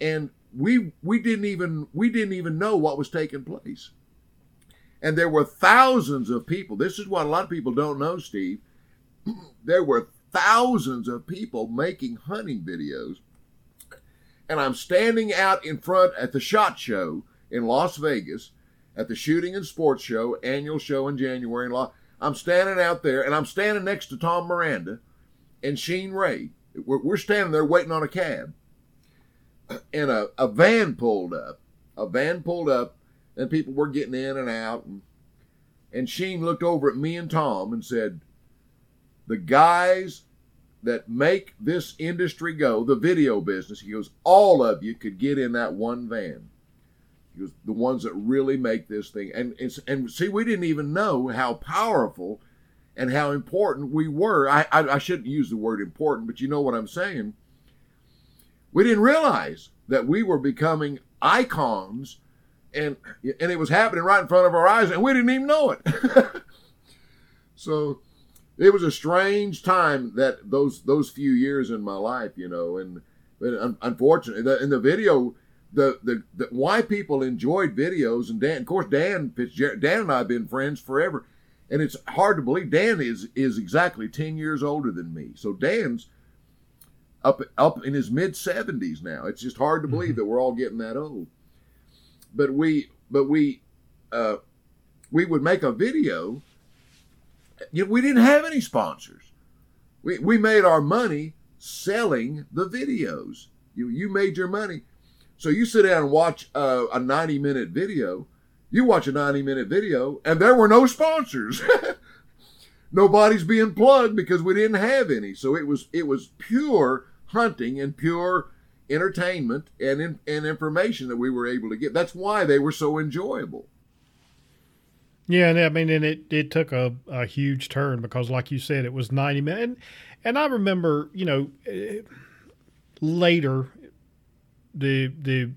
and we we didn't even we didn't even know what was taking place. And there were thousands of people. This is what a lot of people don't know, Steve. there were thousands of people making hunting videos. And I'm standing out in front at the SHOT Show in Las Vegas, at the Shooting and Sports Show, annual show in January. In I'm standing out there, and I'm standing next to Tom Miranda and Sheen Ray. We're, we're standing there waiting on a cab and a, a van pulled up. A van pulled up, and people were getting in and out. And, and Sheen looked over at me and Tom and said, The guys that make this industry go, the video business, he goes, all of you could get in that one van. He goes, the ones that really make this thing. And, and, and see, we didn't even know how powerful and how important we were. I, I, I shouldn't use the word important, but you know what I'm saying we didn't realize that we were becoming icons and and it was happening right in front of our eyes and we didn't even know it. So it was a strange time that those those few years in my life you know and unfortunately the, in the video the, the, the why people enjoyed videos and Dan of course Dan Fitzgerald Dan and I have been friends forever and it's hard to believe Dan is is exactly 10 years older than me. So Dan's up up in his mid 70s now. It's just hard to believe mm-hmm. that we're all getting that old. But we but we uh, we would make a video. You know, we didn't have any sponsors. We we made our money selling the videos. You you made your money. So you sit down and watch a, a 90 minute video. You watch a 90 minute video, and there were no sponsors. nobody's being plugged because we didn't have any. So it was it was pure hunting and pure entertainment and in, and information that we were able to get. That's why they were so enjoyable. Yeah, and I mean, and it, it took a, a huge turn because, like you said, it was 90 minutes. And, and I remember, you know, eh, later the the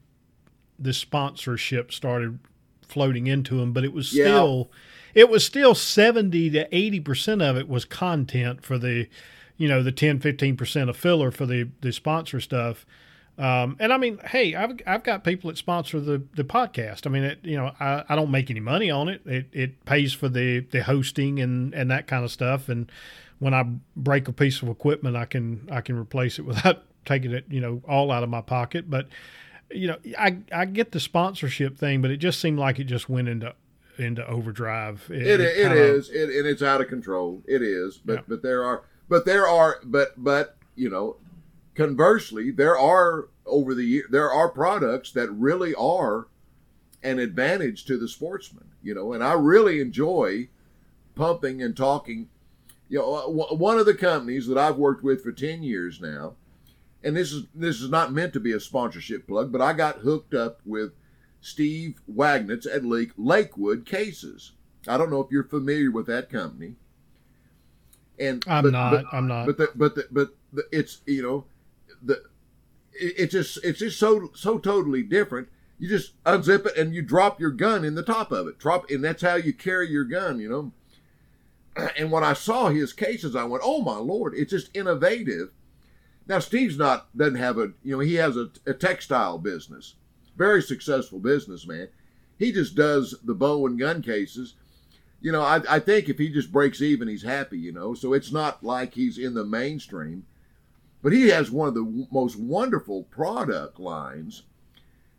the sponsorship started floating into them, but it was Yeah. still it was still 70 to 80 percent of it was content for the you know the 10 15 percent of filler for the the sponsor stuff um, and I mean, hey, I've I've got people that sponsor the the podcast. I mean, it, you know, I, I don't make any money on it. It it pays for the the hosting and and that kind of stuff. And when I break a piece of equipment, I can I can replace it without taking it, you know, all out of my pocket. But you know, I I get the sponsorship thing, but it just seemed like it just went into into overdrive. It, it kinda- is, it, and it's out of control. It is, but Yeah. but there are, but there are, but but you know, conversely, there are over the year there are products that really are an advantage to the sportsman. You know, and I really enjoy pumping and talking. You know, uh, one of the companies that I've worked with for ten years now, and this is this is not meant to be a sponsorship plug, but I got hooked up with Steve Wagnitz at Lake Lakewood Cases. I don't know if you're familiar with that company. And I'm but- not. but- I'm not. But the, but the, but the, it's you know the it, it's just it's just so so totally different. You just unzip it and you drop your gun in the top of it. Drop and that's how you carry your gun. You know. And when I saw his cases, I went, "Oh my lord! It's just innovative." Now Steve's not doesn't have a you know he has a, a textile business, very successful businessman. He just does the bow and gun cases. You know, I, I think if he just breaks even, he's happy. You know, so it's not like he's in the mainstream, but he has one of the w- most wonderful product lines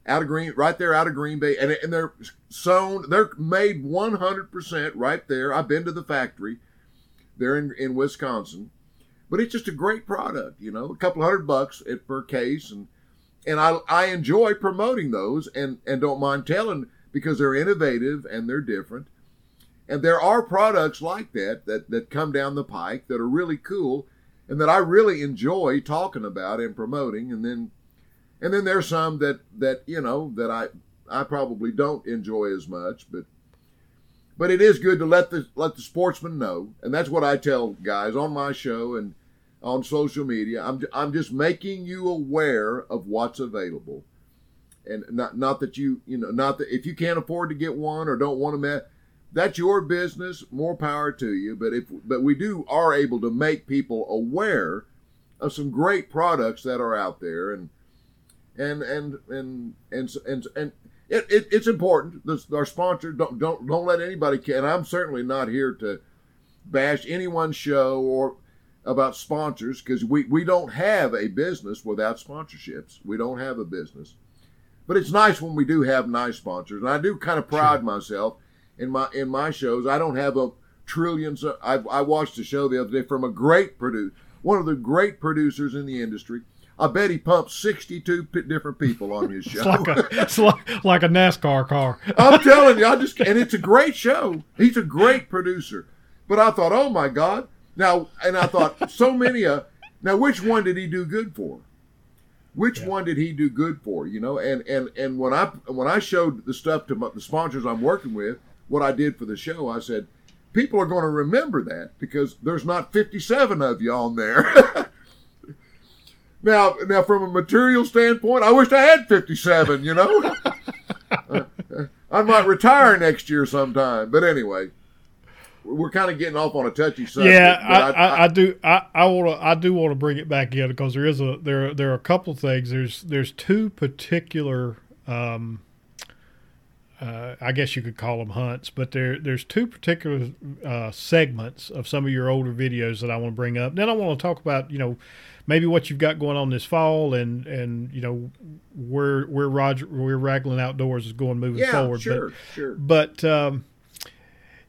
out of Green, right there out of Green Bay, and, and they're sewn, they're made 100% right there. I've been to the factory. They're in, in Wisconsin, but it's just a great product. You know, a couple hundred bucks at, per case, and and I I enjoy promoting those, and and don't mind telling because they're innovative and they're different. And there are products like that that that come down the pike that are really cool, and that I really enjoy talking about and promoting. And then and then there's some that that you know that I I probably don't enjoy as much, but but it is good to let the let the sportsman know, and that's what I tell guys on my show and on social media. I'm I'm just making you aware of what's available, and not not that you you know not that if you can't afford to get one or don't want to. That's your business. More power to you. But if but we do are able to make people aware of some great products that are out there, and and and and and and, and it, it, it's important. This, our sponsor don't don't don't let anybody. And I'm certainly not here to bash anyone's show or about sponsors because we we don't have a business without sponsorships. We don't have a business, but it's nice when we do have nice sponsors. And I do kind of pride myself in my in my shows. I don't have a trillions. Of, I I watched a show the other day from a great producer, one of the great producers in the industry. I bet he pumped 62 p- different people on his show. it's like a it's like like a NASCAR car. I'm telling you, I just and it's a great show. He's a great producer. But I thought, oh my God. Now and I thought so many uh now which one did he do good for? Which one did he do good for? You know, and and and when I when I showed the stuff to my, the sponsors I'm working with, what I did for the show, I said, people are going to remember that because there's not 57 of you on there. now, now from a material standpoint, I wish I had 57. You know. I might retire next year sometime. But anyway, we're kind of getting off on a touchy subject. Yeah, but I, I, I do. I, I want to. I do want to bring it back in because there is a there there are a couple things. There's there's two particular. Um, uh, I guess you could call them hunts, but there there's two particular uh, segments of some of your older videos that I want to bring up. Then I want to talk about you know maybe what you've got going on this fall and and you know where where Roger where Raglin Outdoors is going moving yeah, forward. But- sure, sure. but um,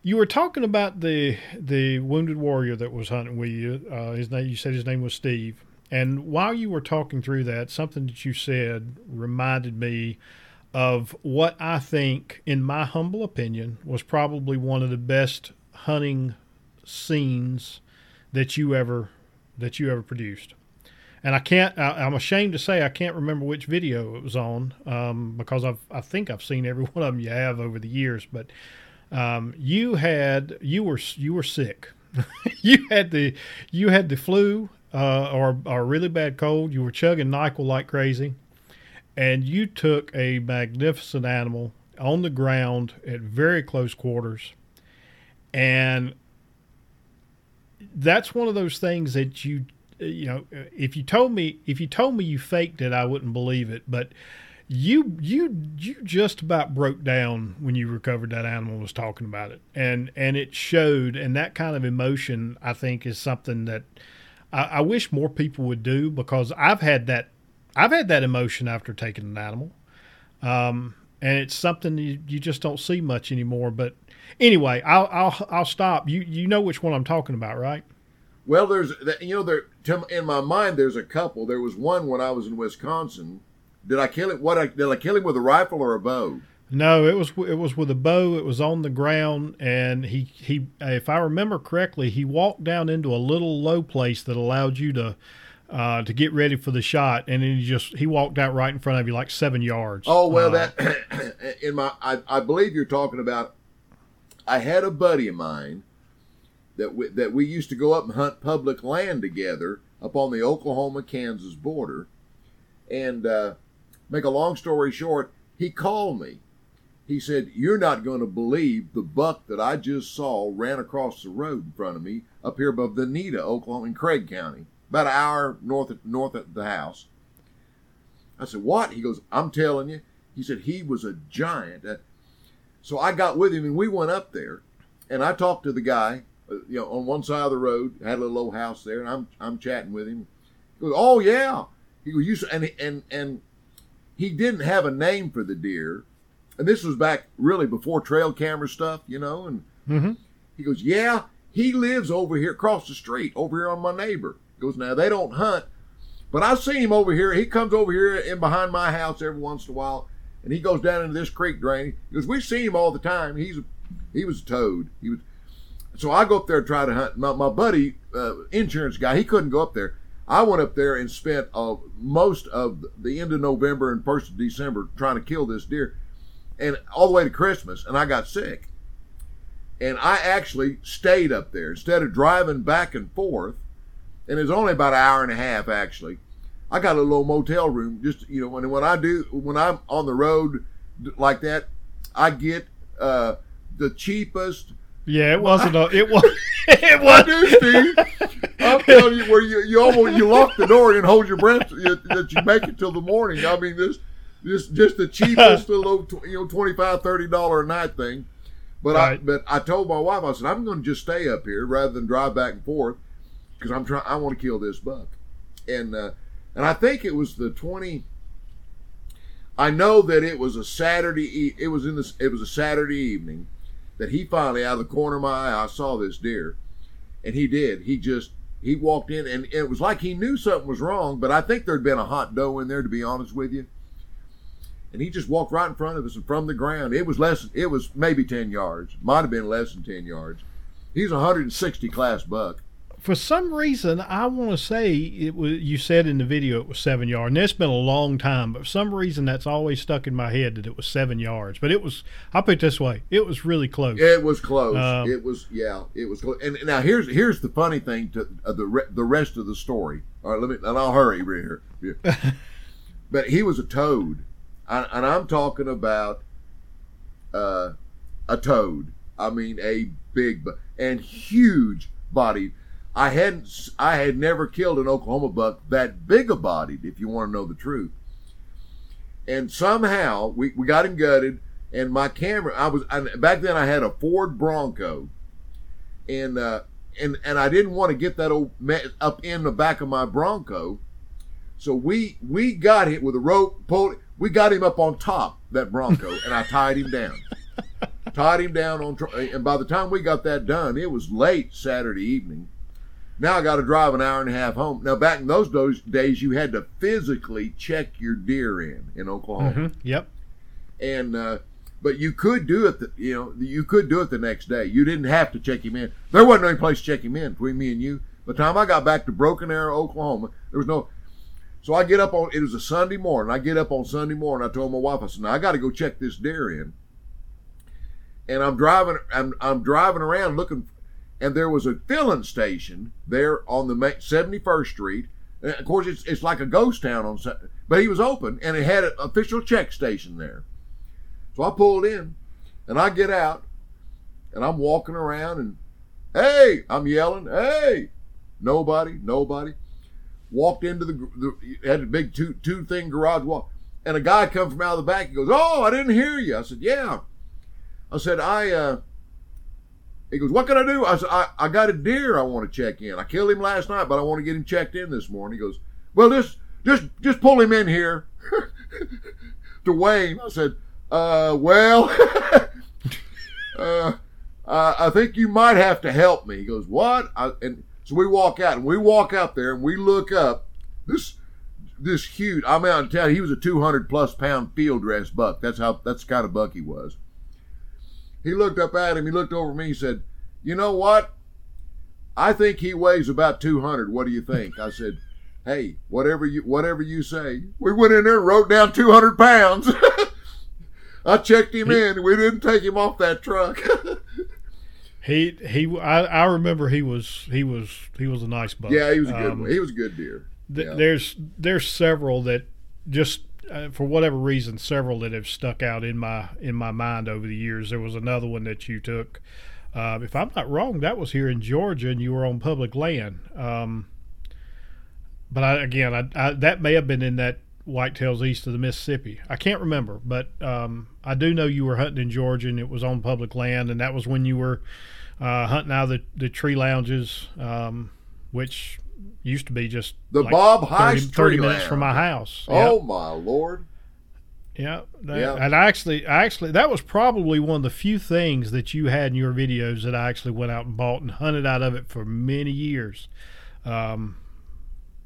you were talking about the the wounded warrior that was hunting with you. Uh, his name, you said his name was Steve. And while you were talking through that, something that you said reminded me of what I think, in my humble opinion, was probably one of the best hunting scenes that you ever that you ever produced. and I can't. I, I'm ashamed to say I can't remember which video it was on um, because I've I think I've seen every one of them you have over the years. But um, you had you were you were sick. you had the you had the flu uh, or or a really bad cold. You were chugging Nyquil like crazy, and you took a magnificent animal on the ground at very close quarters, and that's one of those things that you you know if you told me if you told me you faked it i wouldn't believe it. But you you you just about broke down when you recovered that animal was talking about it. And and it showed and that kind of emotion i think is something that I, I wish more people would do because i've had that i've had that emotion after taking an animal um, and it's something you, you just don't see much anymore but anyway i'll i'll i'll stop you you know which one i'm talking about right Well, there's you know there to- in my mind there's a couple. There was one when I was in Wisconsin. Did I kill it? What I, did I kill him with a rifle or a bow? No, it was it was with a bow. It was on the ground, and he he. If I remember correctly, he walked down into a little low place that allowed you to uh, to get ready for the shot, and then he just he walked out right in front of you, like seven yards. Oh well, Uh, that in my I, I believe you're talking about. I had a buddy of mine that we, that we used to go up and hunt public land together up on the Oklahoma Kansas border, and uh, make a long story short, he called me. He said, "You're not going to believe the buck that I just saw ran across the road in front of me up here above Vinita, Oklahoma, in Craig County, about an hour north of, north of the house." I said, "What?" He goes, "I'm telling you." He said he was a giant. Uh, So I got with him and we went up there, and I talked to the guy, uh, you know, on one side of the road, had a little old house there, and I'm I'm chatting with him. He goes, "Oh yeah," he goes, "You s-" and and and he didn't have a name for the deer, and this was back really before trail camera stuff, you know, and Mhm. he goes, "Yeah, he lives over here across the street, over here on my neighbor." "Now they don't hunt." But I see him over here. He comes over here in behind my house every once in a while, and he goes down into this creek drain. Goes, "We see him all the time. He's he was a toad. He was." So I go up there try to hunt. My, my buddy, uh, insurance guy, he couldn't go up there. I went up there and spent uh, most of the end of November and first of December trying to kill this deer, and all the way to Christmas, and I got sick. And I actually stayed up there instead of driving back and forth. And it's only about an hour and a half actually. I got a little motel room. Just you know, when when I do when I'm on the road like that, I get uh, the cheapest. Yeah, it wasn't a. It was. It I was. do, Steve. I'm telling you, where you you almost you lock the door and hold your breath you- that you make it till the morning. I mean, this this just the cheapest little you know twenty five thirty dollar a night thing. But I but I told my wife I said I'm going to just stay up here rather than drive back and forth because I'm trying I want to kill this buck, and uh, and I think it was the twenty. I know that it was a Saturday. It was in this. It was a Saturday evening that he finally, out of the corner of my eye, I saw this deer, and he did. He just he walked in, and it was like he knew something was wrong. But I think there'd been a hot doe in there, to be honest with you. And he just walked right in front of us, and from the ground, it was less. It was maybe ten yards. Might have been less than ten yards. He's a 160 class buck. For some reason, I want to say it was. You said in the video it was seven yards, and it's been a long time. But for some reason, that's always stuck in my head that it was seven yards. But it was. I'll put it this way: it was really close. It was close. Um, it was yeah. It was close. And now here's here's the funny thing to uh, the re- the rest of the story. All right, let me and I'll hurry right here. Yeah. but he was a toad, I, and I'm talking about uh, a toad. I mean a big and huge bodied. I hadn't s- I had never killed an Oklahoma buck that big a bodied. If you want to know the truth. And somehow we, we got him gutted and my camera i was and back then i had a ford bronco and uh and and i didn't want to get that old up in the back of my bronco so we we got him with a rope pulled we got him up on top that bronco and i tied him down tied him down on and by the time we got that done it was late saturday evening now i got to drive an hour and a half home now back in those those days you had to physically check your deer in in oklahoma Mhm. Yep. and uh, but you could do it. The, you know, you could do it the next day. You didn't have to check him in. There wasn't any place to check him in between me and you. By the time I got back to Broken Arrow, Oklahoma, there was no. So I get up on it was a Sunday morning. I get up on Sunday morning. I told my wife, I said, "Now I got to go check this deer in." And I'm driving. I'm I'm driving around looking, and there was a filling station there on the 71st Street. And of course, it's it's like a ghost town on, but he was open and it had an official check station there. So I pulled in, and I get out, and I'm walking around, and hey, I'm yelling, hey, nobody, nobody. Walked into the, the had a big two two thing garage wall, and a guy come from out of the back. He goes, "Oh, I didn't hear you." I said, "Yeah." I said, "I." uh He goes, "What can I do?" I said, "I, I got a deer I want to check in. I killed him last night, but I want to get him checked in this morning." He goes, "Well, just just just pull him in here." to Wayne, I said, "Uh, well." uh, I think you might have to help me. He goes, what? I, and so we walk out, and we walk out there, and we look up. This this huge. I'm out in town. He was a 200 plus pound field dress buck. That's how. That's the kind of buck he was. He looked up at him. He looked over me. He said, "You know what? I think he weighs about 200. What do you think?" I said, "Hey, whatever you whatever you say." We went in there and wrote down 200 pounds. I checked him in. We didn't take him off that truck. He he. I, I remember he was he was he was a nice buck. yeah, he was a good Um, one. He was a good deer. th- yeah. There's there's several that just uh, for whatever reason several that have stuck out in my in my mind over the years. There was another one that you took. Uh, if I'm not wrong, that was here in Georgia, and you were on public land. Um, but I, again, I, I, that may have been in that whitetails east of the Mississippi. I can't remember, but um, I do know you were hunting in Georgia, and it was on public land, and that was when you were uh, hunting out of the, the tree lounges, um, which used to be just The like Bob 30, Heist 30 minutes from my house. Oh my lord! Yeah, that- Yeah. and I actually, I actually, that was probably one of the few things that you had in your videos that I actually went out and bought and hunted out of it for many years. Um,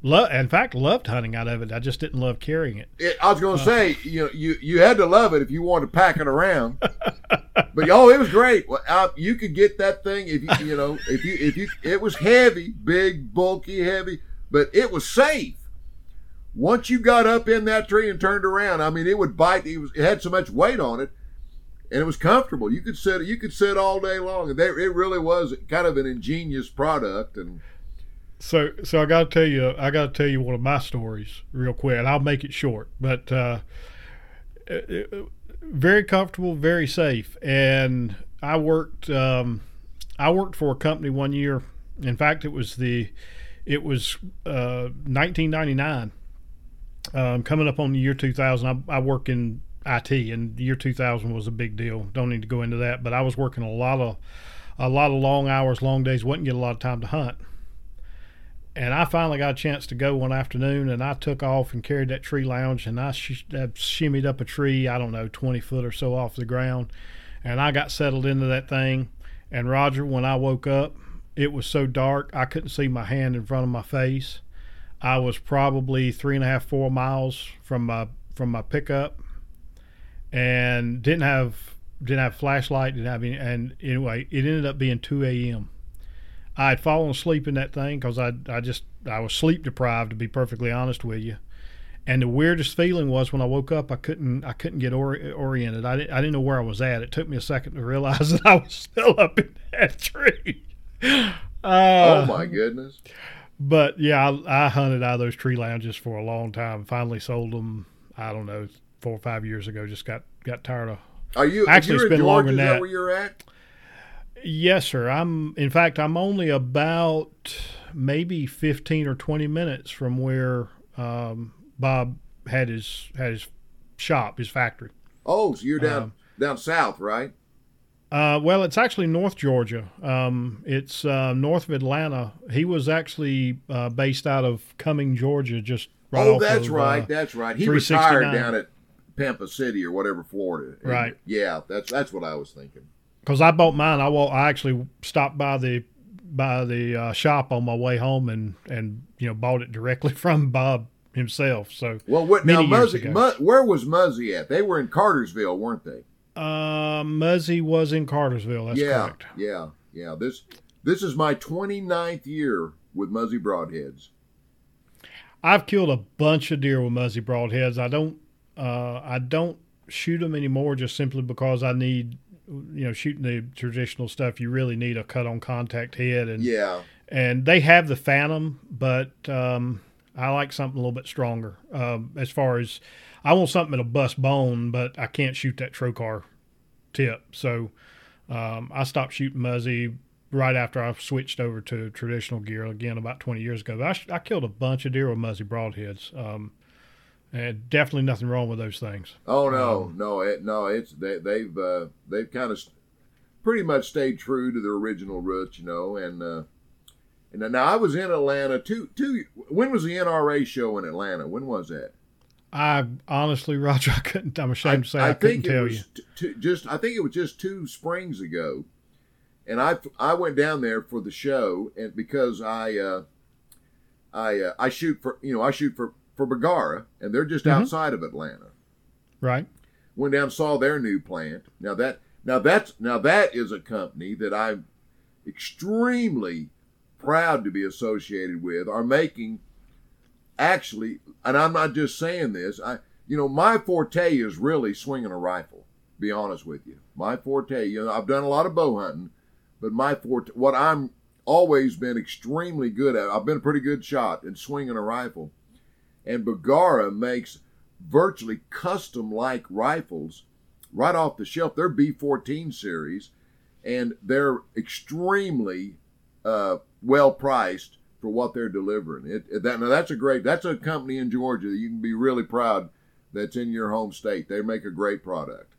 lo- in fact, loved hunting out of it. I just didn't love carrying it. It, I was going to say, you know, you you had to love it if you wanted to pack it around. but oh, it was great. Well, uh, you could get that thing if you you know if you if you it was heavy, big, bulky, heavy, but it was safe. Once you got up in that tree and turned around, I mean, it would bite. It was it had so much weight on it, and it was comfortable. You could sit you could sit all day long, and they, it really was kind of an ingenious product. And So, so I got to tell you, I got to tell you one of my stories real quick, and I'll make it short. But uh, it- very comfortable, very safe, and I worked. Um, I worked for a company one year. In fact, it was the, it was uh, 1999. Um, coming up on the year 2000, I, I work in IT, and the year 2000 was a big deal. Don't need to go into that, but I was working a lot of, a lot of long hours, long days. wouldn't get a lot of time to hunt and I finally got a chance to go one afternoon, and I took off and carried that tree lounge, and I, sh- I shimmied up a tree, I don't know, 20 foot or so off the ground, and I got settled into that thing. And Roger, when I woke up, it was so dark I couldn't see my hand in front of my face. I was probably three and a half, four miles from my from my pickup, and didn't have didn't have flashlight, didn't have any. And anyway, it ended up being 2 a.m. I had fallen asleep in that thing because I I just I was sleep deprived to be perfectly honest with you. And the weirdest feeling was when I woke up, I couldn't I couldn't get ori- oriented. I didn't, I didn't know where I was at. It took me a second to realize that I was still up in that tree. Uh, oh my goodness! But yeah, I, I hunted out of those tree lounges for a long time. Finally sold them. I don't know four or five years ago. Just got got tired of Are you Actually, it's been longer Georgia, than that that. where you're at? Yes, sir. I'm in fact I'm only about maybe 15 or 20 minutes from where um, Bob had his had his shop, his factory. Oh, so you're down Um, down south, right? Uh, well, it's actually North Georgia. Um, it's uh, north of Atlanta. He was actually uh, based out of Cumming, Georgia, just right oh, that's of, right. uh, that's right. He 369. retired down at Pampa City or whatever, Florida. And- Right. Yeah, that's that's what I was thinking. Because I bought mine. I wa- I actually stopped by the by the uh, shop on my way home and and you know bought it directly from Bob himself. So Well, what now? Muzzy. Mu- where was Muzzy at? They were in Cartersville, weren't they? uh, Muzzy was in Cartersville. That's yeah, correct. yeah, yeah. This this is my 29th year with Muzzy Broadheads. I've killed a bunch of deer with muzzy broadheads. I don't uh, I don't shoot them anymore just simply because I need you know shooting the traditional stuff. You really need a cut on contact head and Yeah. and they have the Phantom, but um, I like something a little bit stronger. Um, as far as I want something that'll bust bone, but I can't shoot that trocar tip. So um, I stopped shooting muzzy right after I switched over to traditional gear again about 20 years ago. But I, sh- I killed a bunch of deer with muzzy broadheads. Um, and definitely nothing wrong with those things. Oh no, no, it, no. It's they, they've uh, they've kind of pretty much stayed true to their original roots, you know. And uh, and now I was in Atlanta two two. When was the NRA show in Atlanta? When was that? I honestly, Roger, I couldn't. I'm ashamed to say I, couldn't think it tell was you. t- t- just I think it was just two springs ago, and I I went down there for the show, and because I uh, I uh, I shoot for you know I shoot for for Bergara, and they're just Mhm. outside of Atlanta. Right? Went down saw their new plant. Now that now that's now that is a company that I'm extremely proud to be associated with. Are making actually, and I'm not just saying this. I you know my forte is really swinging a rifle. Be honest with you, my forte. You know I've done a lot of bow hunting, but my forte, what I'm always been extremely good at. I've been a pretty good shot in swinging a rifle, and Bergara makes virtually custom like rifles right off the shelf. They're B14 series, and they're extremely uh, well priced for what they're delivering. It, that now that's a great that's a company in Georgia that you can be really proud that's in your home state. They make a great product.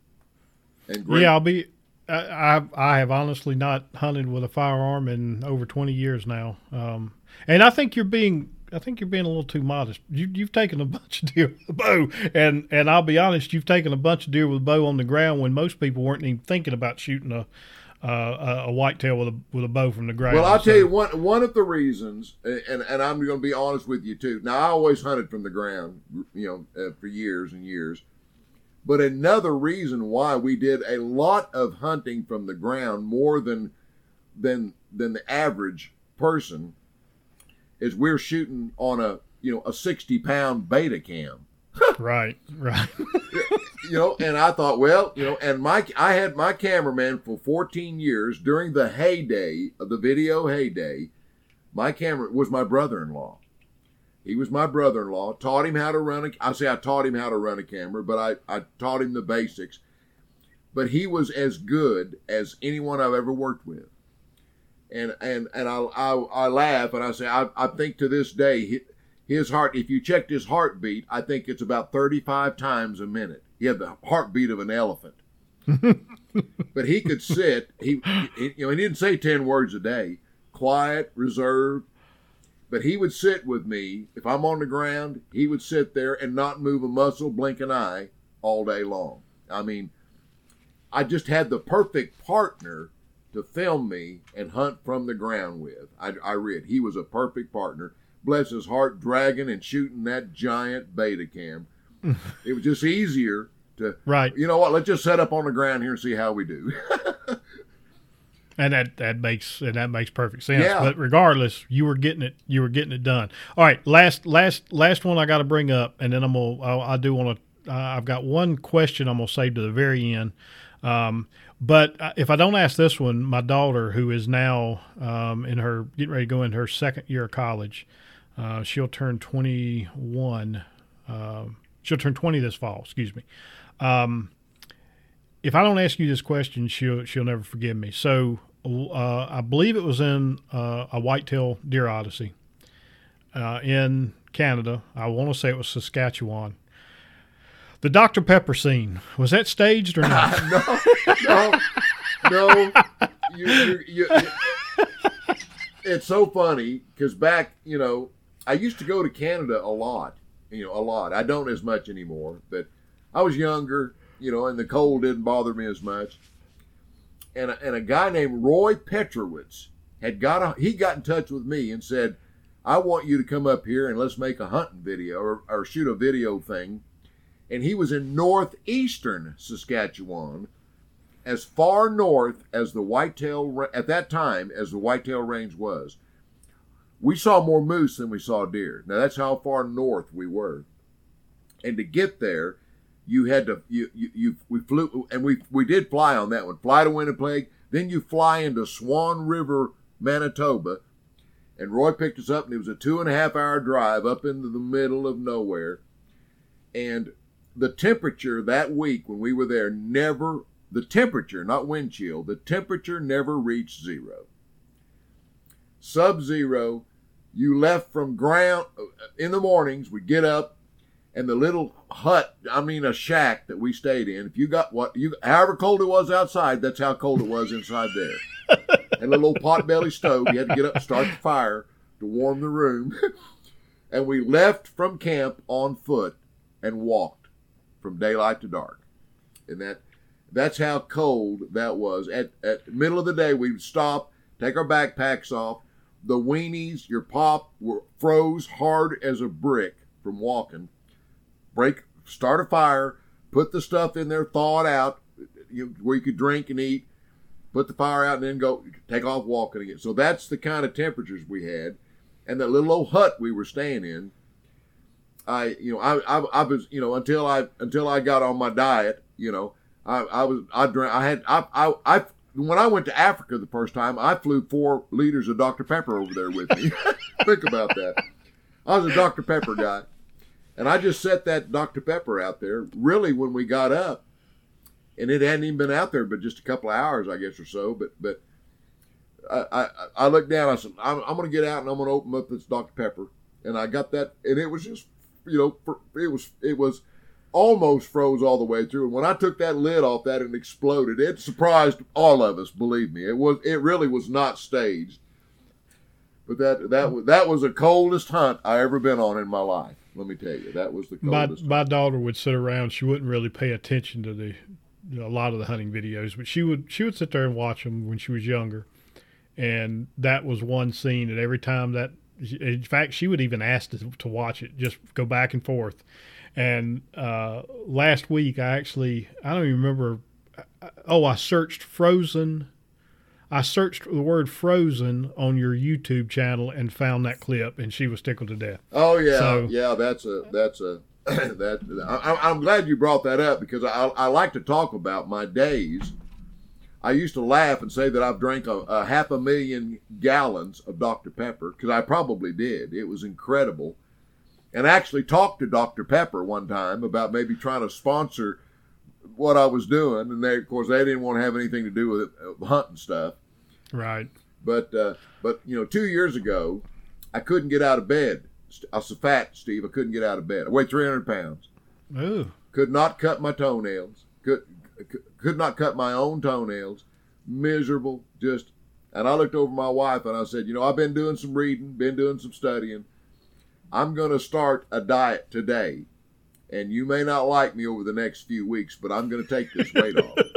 And great, Yeah, I'll be. I, I I have honestly not hunted with a firearm in over twenty years now, um, and I think you're being. I think you're being a little too modest. You, you've taken a bunch of deer with a bow, and and I'll be honest, you've taken a bunch of deer with a bow on the ground when most people weren't even thinking about shooting a uh, a, a whitetail with a with a bow from the ground. Well, I'll So- tell you one one of the reasons, and and I'm going to be honest with you too. Now, I always hunted from the ground, you know, uh, for years and years. But another reason why we did a lot of hunting from the ground more than than than the average person is we're shooting on a you know a 60 pound Betacam Right, right. you know, and I thought, well, you know, and my I had my cameraman for 14 years during the heyday of the video heyday. My camera was my brother-in-law. He was my brother-in-law. Taught him how to run a. I say I taught him how to run a camera, but I I taught him the basics. But he was as good as anyone I've ever worked with. And and and I I, I laugh and I say I I think to this day his heart if you checked his heartbeat i think it's about 35 times a minute. He had the heartbeat of an elephant. But he could sit he, he you know he didn't say 10 words a day. Quiet reserved. But he would sit with me. If i'm on the ground he would sit there and not move a muscle blink an eye all day long. I mean i just had the perfect partner to film me and hunt from the ground with i, I read he was a perfect partner bless his heart, dragging and shooting that giant Betacam. it was just easier to, Right. you know what? Let's just set up on the ground here and see how we do. And that, that makes and that makes perfect sense. Yeah. But regardless, you were getting it you were getting it done. All right, last last last one I got to bring up, and then I'm gonna I, I do want to. Uh, I've got one question I'm gonna save to the very end. Um, but uh, if I don't ask this one, my daughter, who is now um, in her getting ready to go into her second year of college, uh, she'll turn 21. Uh, she'll turn 20 this fall. Excuse me. Um, if I don't ask you this question, she'll she'll never forgive me. So uh, I believe it was in uh, a whitetail deer odyssey uh, in Canada. I want to say it was Saskatchewan. The Dr Pepper scene was that staged or not? no, no, no. You, you, you, it's so funny because back, you know, I used to go to Canada a lot. You know, a lot. I don't as much anymore, but I was younger, you know, and the cold didn't bother me as much. And a, and a guy named Roy Petrowitz had got a, he got in touch with me and said, "I want you to come up here and let's make a hunting video or, or shoot a video thing." And he was in northeastern Saskatchewan, as far north as the whitetail at that time as the whitetail range was. we saw more moose than we saw deer. Now that's how far north we were, and to get there, you had to you you, you we flew and we we did fly on that one. Fly to Winnipeg, then you fly into Swan River, Manitoba, and Roy picked us up, and it was a two and a half hour drive up into the middle of nowhere, and the temperature that week when we were there never the temperature, not wind chill, the temperature never reached zero. Sub zero. You left from ground uh, in the mornings. We get up, and the little hut, I mean a shack that we stayed in. If you got what you, however cold it was outside, that's how cold it was inside there. and a little potbelly stove. You had to get up and start the fire to warm the room. and we left from camp on foot and walked from daylight to dark. And that that's how cold that was. At at middle of the day, we'd stop, take our backpacks off. The weenies, your pop, were froze hard as a brick from walking. Break, start a fire, put the stuff in there, thaw it out, you, where you could drink and eat. Put the fire out and then go take off walking again. So that's the kind of temperatures we had, and that little old hut we were staying in. I, you know, I, I, I was, you know, until I until I got on my diet, you know, I, I was I drank I had I, I I when I went to Africa the first time I flew four liters of Dr Pepper over there with me. Think about that. I was a Dr Pepper guy, and I just set that Dr Pepper out there. Really, when we got up, and it hadn't even been out there but just a couple of hours, I guess, or so. But but I I, I looked down. I said I'm, I'm going to get out and I'm going to open up this Dr Pepper, and I got that, and it was just you know it was it was almost froze all the way through. And when I took that lid off that and exploded, it surprised all of us. Believe me, it was it really was not staged. But that that was that was the coldest hunt I ever been on in my life. Let me tell you, that was the My coldest. my daughter would sit around. She wouldn't really pay attention to the you know, a lot of the hunting videos, but she would she would sit there and watch them when she was younger. And that was one scene that every time that, in fact, she would even ask to, to watch it, just go back and forth. And uh, last week, I actually I don't even remember. Oh, I searched frozen. I searched the word frozen on your YouTube channel and found that clip, and she was tickled to death. Oh yeah, So- yeah. That's a that's a that. I, I'm glad you brought that up because I I like to talk about my days. I used to laugh and say that I've drank a, a half a million gallons of Dr Pepper because I probably did. It was incredible, and I actually talked to Dr Pepper one time about maybe trying to sponsor what I was doing, and they of course they didn't want to have anything to do with it, uh, hunting stuff. Right. But uh, but you know, two years ago, I couldn't get out of bed. I was so fat, Steve. I couldn't get out of bed. I weighed 300 pounds. Oh, Could not cut my toenails. Could could not cut my own toenails. Miserable. Just. And I looked over my wife and I said, you know, I've been doing some reading, been doing some studying. I'm going to start a diet today. And you may not like me over the next few weeks, but I'm going to take this weight off.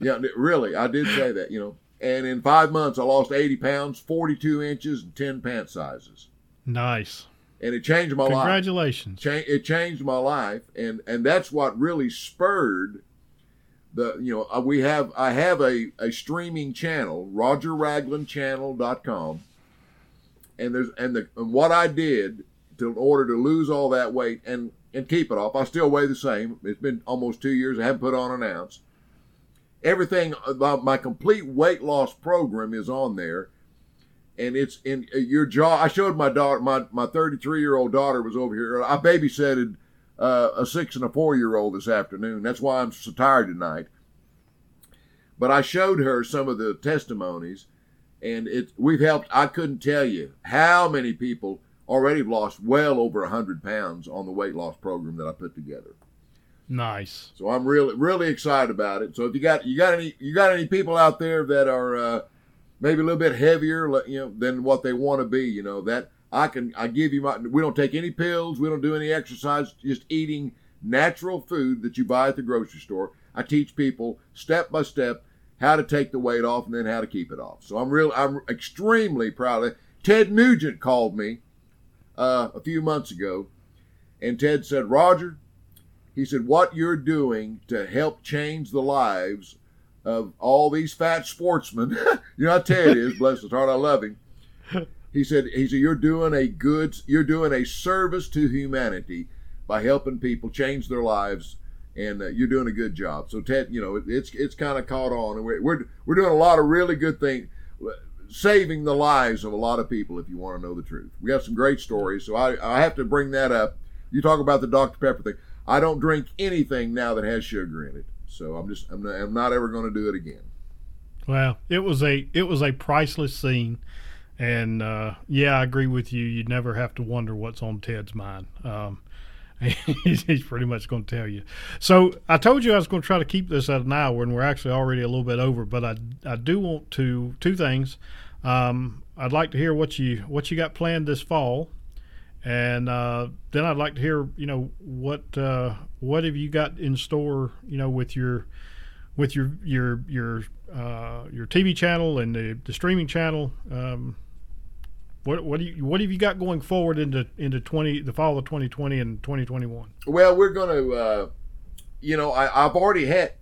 Yeah, really, I did say that, you know. And in five months, I lost 80 pounds, 42 inches, and 10 pant sizes. nice. And it changed my life. Congratulations. It changed my life, and and that's what really spurred the. You know, uh, we have I have a a streaming channel, RogerRaglinChannel.com, and there's and the and what I did to in order to lose all that weight and and keep it off. I still weigh the same. It's been almost two years. I haven't put on an ounce. Everything about my complete weight loss program is on there, and it's in uh, your jaw. I showed my daughter, my my 33 year old daughter was over here. I babysitted uh, a six and a four year old this afternoon. That's why I'm so tired tonight. But I showed her some of the testimonies, and it we've helped. I couldn't tell you how many people already have lost well over hundred pounds on the weight loss program that I put together. Nice. So I'm really really excited about it. So if you got you got any you got any people out there that are uh, maybe a little bit heavier, you know, than what they want to be, you know that I can I give you my. We don't take any pills. We don't do any exercise. Just eating natural food that you buy at the grocery store. I teach people step by step how to take the weight off and then how to keep it off. So I'm real. I'm extremely proud of it. Ted Nugent called me uh, a few months ago, and Ted said, Roger, he said, what you're doing to help change the lives of all these fat sportsmen, you know how Ted is, bless his heart, I love him. He said he said you're doing a good you're doing a service to humanity by helping people change their lives and uh, you're doing a good job. So ted you know it's it's kind of caught on and we're, we're we're doing a lot of really good things saving the lives of a lot of people if you want to know the truth. We have some great stories so i i have to bring that up. You talk about the dr pepper thing. I don't drink anything now that has sugar in it so i'm just i'm not, I'm not ever going to do it again. Well it was a it was a priceless scene and uh, yeah, I agree with you. You never have to wonder what's on Ted's mind. Um, he's pretty much going to tell you. So I told you I was going to try to keep this at an hour, and we're actually already a little bit over. But I, I do want to two things. Um, I'd like to hear what you what you got planned this fall, and uh, then I'd like to hear you know what uh, what have you got in store you know with your with your your your uh, your TV channel and the, the streaming channel. Um, what what do you what have you got going forward into into twenty the fall of twenty twenty and twenty twenty one? Well, we're going to, uh, you know, I, I've already had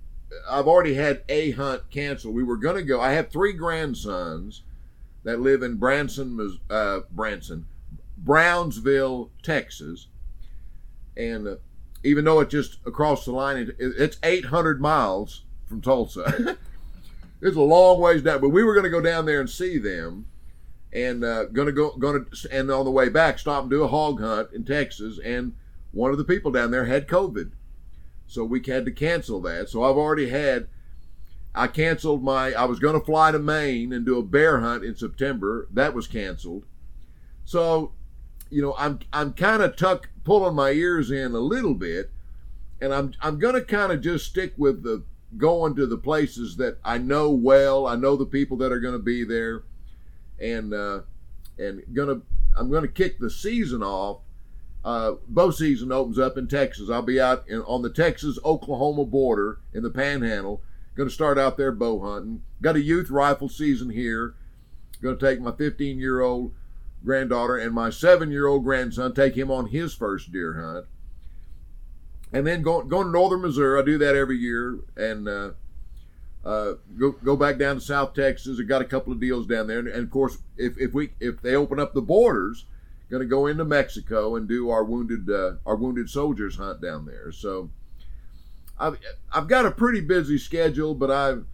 I've already had a hunt canceled. We were going to go. I have three grandsons that live in Branson, uh, Branson, Brownsville, Texas, and uh, even though it's just across the line, it, it's 800 miles from Tulsa. it's a long ways down, but we were going to go down there and see them and uh, gonna go gonna and on the way back stop and do a hog hunt in Texas and one of the people down there had COVID. So we had to cancel that. So I've already had I canceled my I was gonna fly to Maine and do a bear hunt in September. That was canceled. So you know I'm I'm kind of tuck pulling my ears in a little bit and I'm I'm gonna kind of just stick with the going to the places that I know well I know the people that are gonna be there and uh, and gonna I'm gonna kick the season off. Uh, bow season opens up in Texas. I'll be out in, on the Texas Oklahoma border in the Panhandle. Going to start out there bow hunting. Got a youth rifle season here. Going to take my 15 year old granddaughter and my seven year old grandson, take him on his first deer hunt. And then going going to northern Missouri. I do that every year, and uh, uh, go go back down to South Texas. I got a couple of deals down there, and, and of course, if, if we if they open up the borders, going to go into Mexico and do our wounded uh, our wounded soldiers hunt down there. So I've I've got a pretty busy schedule, but I've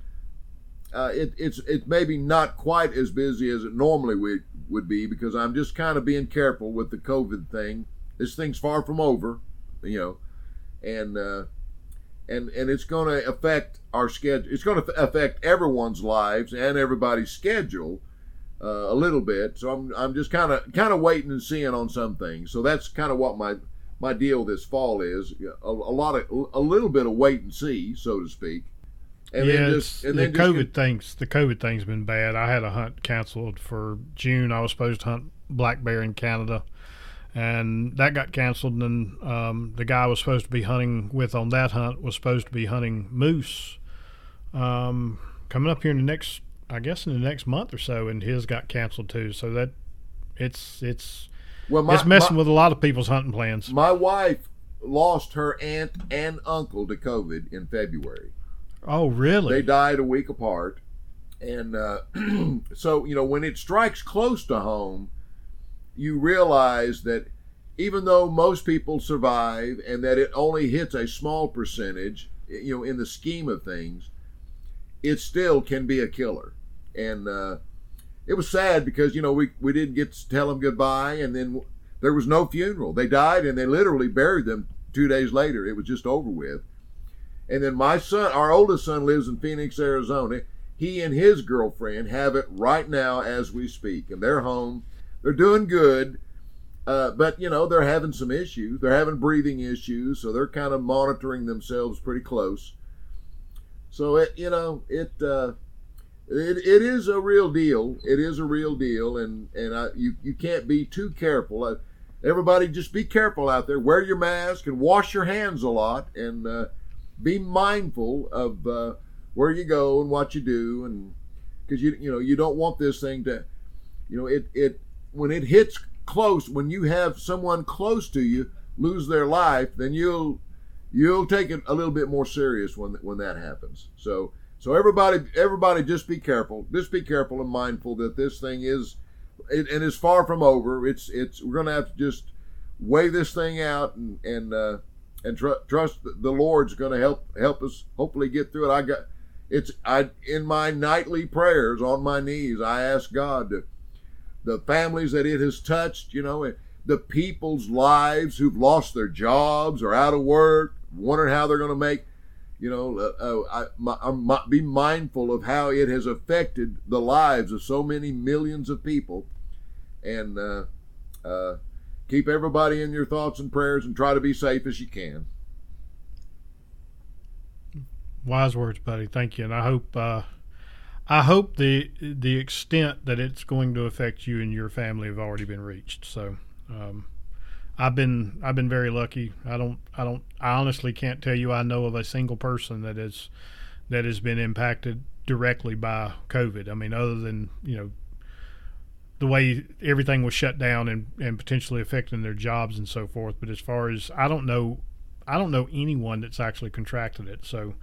uh, it, it's it's maybe not quite as busy as it normally would would be because I'm just kind of being careful with the COVID thing. This thing's far from over, you know, and uh, and and it's going to affect our schedule. It's going to affect everyone's lives and everybody's schedule uh, a little bit. So I'm I'm just kind of kind of waiting and seeing on some things. So that's kind of what my my deal this fall is a, a, lot of a little bit of wait and see, so to speak. And yeah, just, and the COVID get, things. The COVID thing's been bad. I had a hunt canceled for June. I was supposed to hunt black bear in Canada and that got canceled. And um, the guy I was supposed to be hunting with on that hunt was supposed to be hunting moose um, coming up here in the next, I guess, in the next month or so, and his got canceled too. So that it's it's well, my, it's messing my, with a lot of people's hunting plans. My wife lost her aunt and uncle to COVID in February. Oh, really? They died a week apart. And uh, so, you know, when it strikes close to home, you realize that even though most people survive and that it only hits a small percentage, you know, in the scheme of things, it still can be a killer. And uh, it was sad because, you know, we, we didn't get to tell them goodbye and then there was no funeral. They died and they literally buried them two days later. It was just over with. And then my son, our oldest son, lives in Phoenix, Arizona. He and his girlfriend have it right now as we speak, and they're home they're doing good, uh, but you know they're having some issues. They're having breathing issues, so they're kind of monitoring themselves pretty close. So it, you know, it uh, it, it is a real deal. It is a real deal, and and I, you you can't be too careful. Uh, everybody, just be careful out there. Wear your mask and wash your hands a lot, and uh, be mindful of uh, where you go and what you do, and because you you know you don't want this thing to, you know, it it when it hits close, when you have someone close to you lose their life, then you'll you'll take it a little bit more serious when when that happens. So so everybody everybody just be careful. Just be careful and mindful that this thing is it, and it's far from over. It's it's we're gonna have to just weigh this thing out and and uh, and tr- trust the Lord's gonna help help us hopefully get through it. I got it's I in my nightly prayers on my knees. I ask God to the families that it has touched. You know, the people's lives who've lost their jobs or out of work, wondering how they're going to make you know, uh, uh, I, be mindful of how it has affected the lives of so many millions of people, and uh, uh, keep everybody in your thoughts and prayers, and try to be safe as you can. Wise words, buddy. Thank you, and I hope uh, I hope the the extent that it's going to affect you and your family have already been reached. So. Um, I've been I've been very lucky. I don't I don't I honestly can't tell you I know of a single person that is that has been impacted directly by COVID. I mean, other than you know the way everything was shut down and, and potentially affecting their jobs and so forth. But as far as I don't know, I don't know anyone that's actually contracted it. So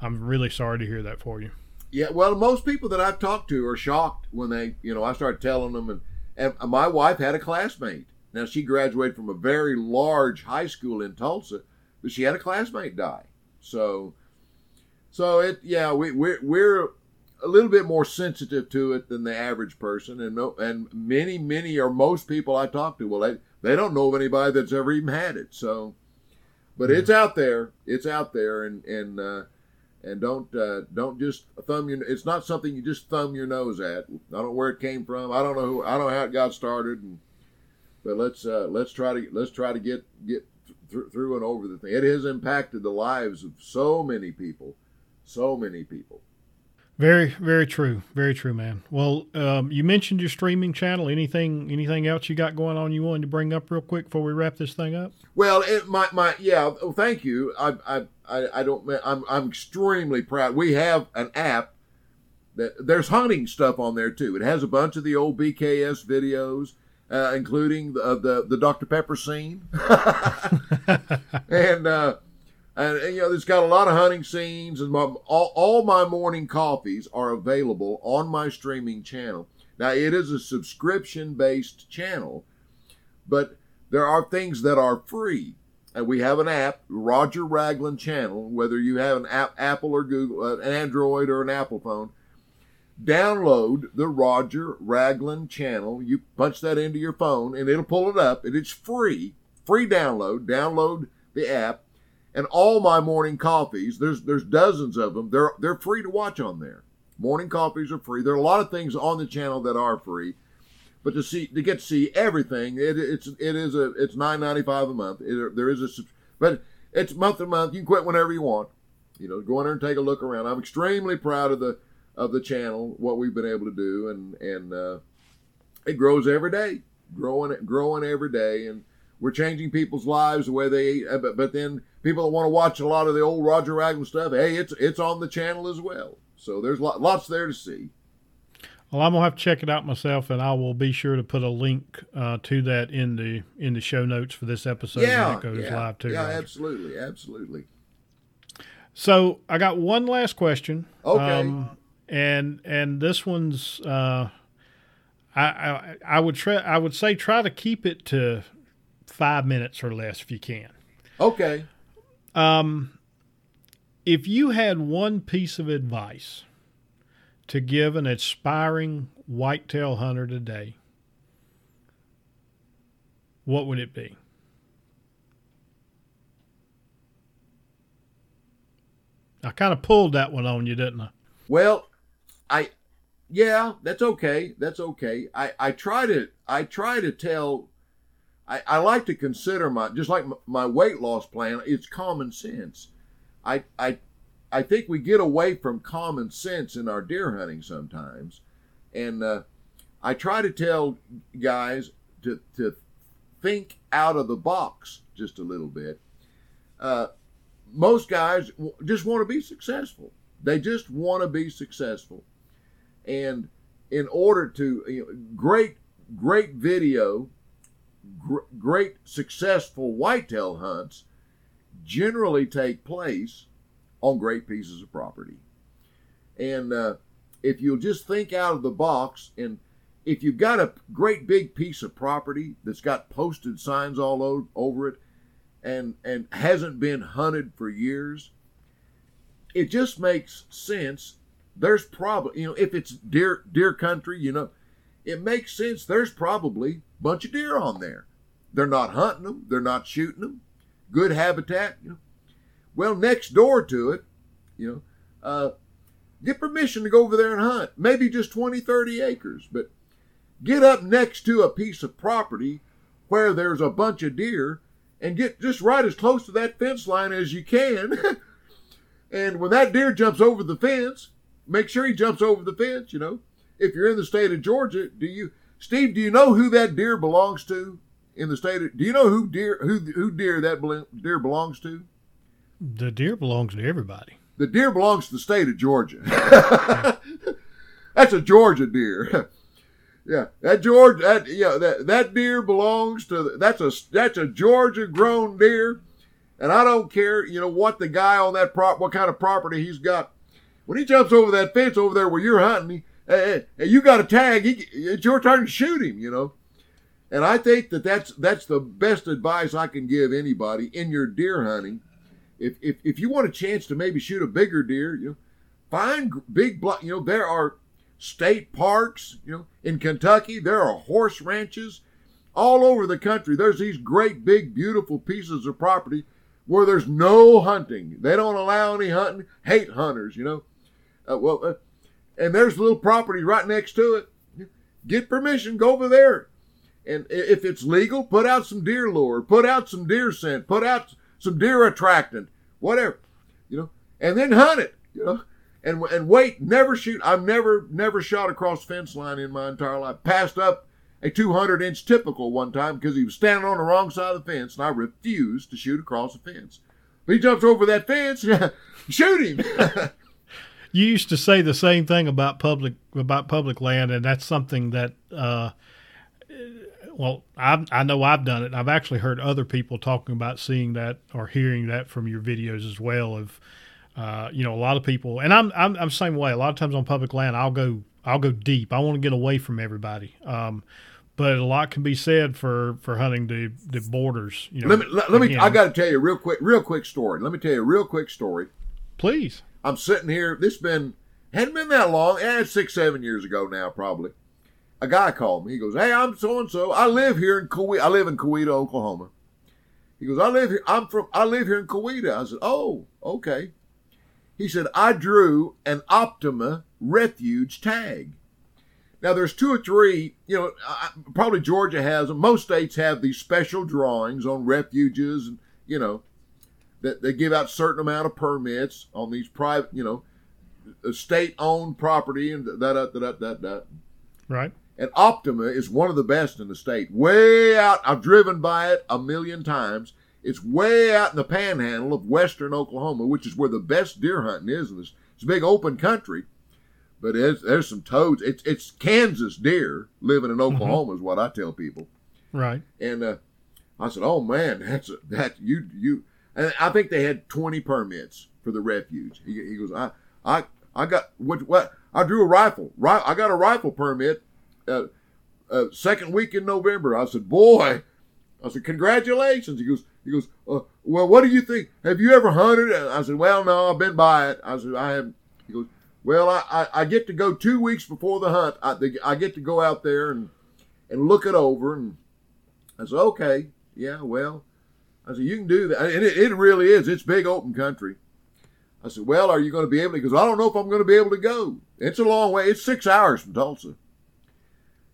I'm really sorry to hear that for you. Yeah, well, most people that I've talked to are shocked when they, you know, I start telling them, and, and my wife had a classmate now, she graduated from a very large high school in Tulsa, but she had a classmate die. So, so it, yeah, we, we're, we're a little bit more sensitive to it than the average person. And, no, and many, many or most people I talk to, well, they, they don't know of anybody that's ever even had it. So, but it's out there. It's out there. And, and, uh, and don't uh, don't just thumb your. It's not something you just thumb your nose at. I don't know where it came from. I don't know who. I don't know how it got started, and but let's uh, let's try to let's try to get get th- through and over the thing. It has impacted the lives of so many people, so many people. Very, very true. Very true, man. Well, um, you mentioned your streaming channel. Anything, anything else you got going on? You wanted to bring up real quick before we wrap this thing up? Well, it, my my yeah. Well, thank you. I I I, I don't. I'm I'm extremely proud. We have an app that there's hunting stuff on there too. It has a bunch of the old BKS videos uh, including the, uh, the, the Dr Pepper scene, and, uh, and, and you know, it's got a lot of hunting scenes, and my, all all my morning coffees are available on my streaming channel. Now it is a subscription based channel, but there are things that are free. And we have an app, Roger Raglin channel, whether you have an app, Apple or Google, uh, an Android or an Apple phone download the Roger Raglin channel. You punch that into your phone and it'll pull it up, and it's free. Free download. Download the app. And all my morning coffees, there's there's dozens of them. They're they're free to watch on there. Morning coffees are free. There are a lot of things on the channel that are free, but to see to get to see everything, it, it's it is a it's nine ninety five a month. It, there is a but it's month to month. You can quit whenever you want. You know, go in there and take a look around. I'm extremely proud of the of the channel, what we've been able to do, and and uh, it grows every day, growing growing every day, and we're changing people's lives the way they. Uh, but, but then people that want to watch a lot of the old Roger Raglin stuff, hey, it's it's on the channel as well. So there's lots there to see. Well, I'm gonna have to check it out myself, and I will be sure to put a link uh, to that in the in the show notes for this episode yeah, when it goes yeah, live too. Yeah, Roger. absolutely, absolutely. So I got one last question. Okay. Um, and and this one's uh, I, I I would try I would say try to keep it to five minutes or less if you can. Okay. Um, if you had one piece of advice to give an aspiring whitetail hunter today, what would it be? I kind of pulled that one on you, didn't I? Well, I yeah, that's okay. That's okay. I, I try to I try to tell I, I like to consider my just like my weight loss plan, it's common sense. I I I think we get away from common sense in our deer hunting sometimes. And uh, I try to tell guys to, to think out of the box just a little bit. Uh, most guys just want to be successful. They just want to be successful. And in order to, you know, great, great video, gr- great successful whitetail hunts generally take place on great pieces of property. And uh, if you'll just think out of the box and if you've got a great big piece of property that's got posted signs all o- over it and and hasn't been hunted for years, it just makes sense. There's probably you know if it's deer deer country, you know, it makes sense. There's probably bunch of deer on there. They're not hunting them. They're not shooting them. Good habitat. You know. Well, next door to it, you know, uh, get permission to go over there and hunt. Maybe just 20, 30 acres, but get up next to a piece of property where there's a bunch of deer and get just right as close to that fence line as you can. and when that deer jumps over the fence, make sure he jumps over the fence, you know. If you're in the state of Georgia, do you Steve, do you know who that deer belongs to in the state of Do you know who deer who who deer that deer belongs to? The deer belongs to everybody. The deer belongs to the state of Georgia. That's a Georgia deer. yeah, that Georgia that yeah that that deer belongs to that's a that's a Georgia grown deer, and I don't care you know what the guy on that prop what kind of property he's got. When he jumps over that fence over there where you're hunting, hey, hey, you got a tag. He, it's your turn to shoot him. You know. And I think that that's that's the best advice I can give anybody in your deer hunting if, if, if you want a chance to maybe shoot a bigger deer, you know, find big block. You know, there are state parks. You know, in Kentucky, there are horse ranches all over the country. There's these great big beautiful pieces of property where there's no hunting. They don't allow any hunting. Hate hunters. You know, uh, well, uh, and there's a little property right next to it. Get permission. Go over there. And if it's legal, put out some deer lure, put out some deer scent, put out some deer attractant, whatever, you know, and then hunt it, you know, and and wait, never shoot. I've never never shot across fence line in my entire life. Passed up a 200 inch typical one time because he was standing on the wrong side of the fence, and I refused to shoot across the fence. But he jumps over that fence, shoot him. You used to say the same thing about public about public land, and that's something that. Uh, well, I, I know I've done it. I've actually heard other people talking about seeing that or hearing that from your videos as well. Of uh, you know, a lot of people, and I'm I'm I'm the same way. A lot of times on public land, I'll go I'll go deep. I want to get away from everybody. Um, but a lot can be said for for hunting the the borders. You know, let me let, let me. I got to tell you a real quick, real quick story. Let me tell you a real quick story. please. I'm sitting here. This been hadn't been that long. Eh, six seven years ago now, probably. A guy called me. He goes, "Hey, I'm so and so. I live here in Coweta. I live in Coweta, Oklahoma." He goes, "I live here. I'm from. I live here in Coweta." I said, "Oh, okay." He said, "I drew an Optima Refuge tag." Now, there's two or three. You know, probably Georgia has them. Most states have these special drawings on refuges, and you know, that they give out certain amount of permits on these private, you know, uh, state-owned property and da da da da da da. Right. And Optima is one of the best in the state. Way out, I've driven by it a million times. It's way out in the panhandle of western Oklahoma, which is where the best deer hunting is. In this, it's a big open country, but it's, there's some toads. It's it's Kansas deer living in mm-hmm. Oklahoma is what I tell people. Right. And uh, I said, "Oh man, that's a, that you you." And I think they had twenty permits for the refuge. He, he goes, "I I I got what what I drew a rifle. Right, I got a rifle permit. Uh, uh, second week in November." I said, "Boy," I said, "Congratulations." He goes, "He goes, uh, well, what do you think? Have you ever hunted?" I said, "Well, no, I've been by it." I said, "I have." He goes, "Well, I, I, I get to go two weeks before the hunt. I, I get to go out there and and look it over." And I said, "Okay, yeah, well." I said, you can do that. And it, it really is. It's big open country. I said, well, are you going to be able to? Because I don't know if I'm going to be able to go. It's a long way. It's six hours from Tulsa.